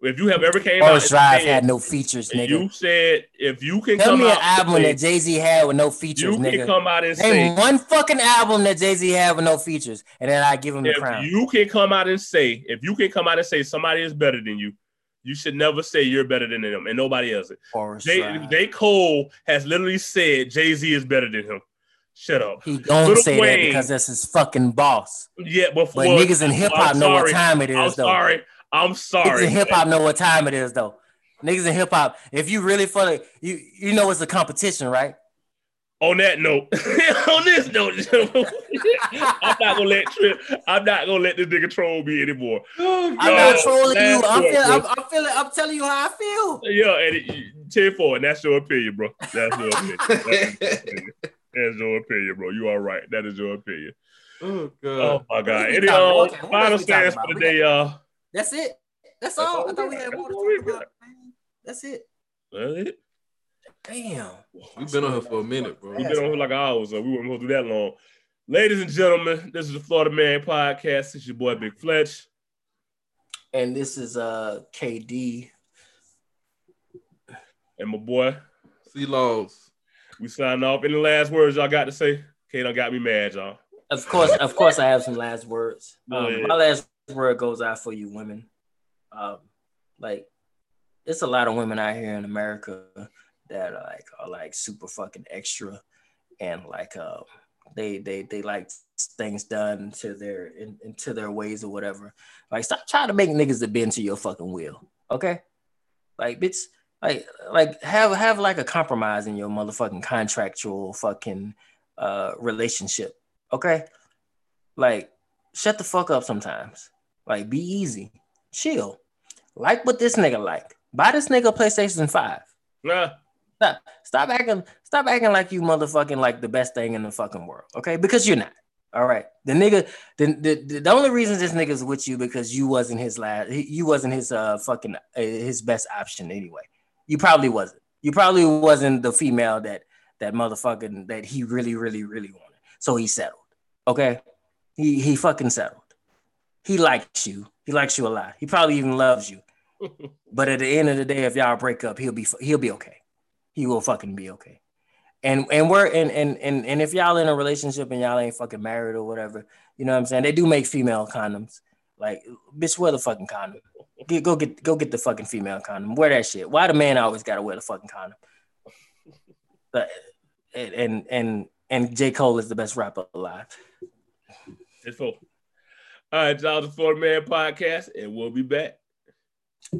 If you have ever came out Forest and Drive had no features, nigga. you said if you can Tell come me an out album say- that Jay Z had with no features, you can come out and Name say one fucking album that Jay Z had with no features, and then I give him the if crown. you can come out and say if you can come out and say somebody is better than you, You should never say you're better than him and nobody else. Forest J, Drive. J. Cole has literally said Jay Z is better than him. Shut up. He don't Lil say that because that's his fucking boss. Yeah, but, But for- niggas in hip hop know what time it is, I'm though. sorry. I'm sorry. Niggas sorry. in hip hop know what time it is, though. Niggas in hip hop, if you really funny, you you know it's a competition, right? On that note, on this note, I'm not gonna let Trip, I'm not gonna let this nigga troll me anymore. Oh, I'm not trolling you. I'm, word, feel, I'm. I'm feeling. I'm telling you how I feel. Yeah, and it, 10 4, and that's your opinion, bro. That's your opinion. That's your opinion. That's your opinion, bro. You are right. That is your opinion. oh God. Oh my god. What Any uh, okay, final else we talking stance for the We day, uh That's it. That's That's all. all I thought we we had got. more to That's all we talk about. man. That's it. that's it. Damn. We've been on here for a minute, bro. We've been on here like hours. so we weren't go through that long. Ladies and gentlemen, this is the Florida Man Podcast. It's your boy Big Fletch. And this is uh KD. And my boy, C. Laws. we sign off. Any last words y'all got to say? Kay done got me mad, y'all. Of course, of course, I have some last words. Go Um, ahead. my last word goes out for you women. Um, like, it's a lot of women out here in America that are like are like super fucking extra, and like uh, they they they like things done to their in, into their ways or whatever. Like, stop trying to make niggas to bend to your fucking will, okay? Like, bitch, like like have have like a compromise in your motherfucking contractual fucking uh relationship okay? Like, shut the fuck up sometimes. Like, be easy, chill. Like what this nigga like. Buy this nigga a PlayStation 5. Nah, Stop, stop acting, stop acting like you motherfucking like the best thing in the fucking world, okay? Because you're not. All right. The nigga, the, the, the only reason this nigga's with you because you wasn't his last, he- you wasn't his uh fucking uh, his best option anyway. You probably wasn't. You probably wasn't the female that that motherfucking that he really, really, really wanted. So he settled. Okay. He he fucking settled. He likes you. He likes you a lot. He probably even loves you. But at the end of the day, if y'all break up, he'll be he'll be okay. He will fucking be okay. And and we're and and and and if y'all in a relationship and y'all ain't fucking married or whatever, you know what I'm saying? They do make female condoms. Like, bitch, wear the fucking condom. Get, go get go get the fucking female condom. Wear that shit. Why the man always gotta wear the fucking condom? But and and and, J. Cole is the best rapper alive. it's full. All right, y'all, the Florida Man Podcast, and we'll be back.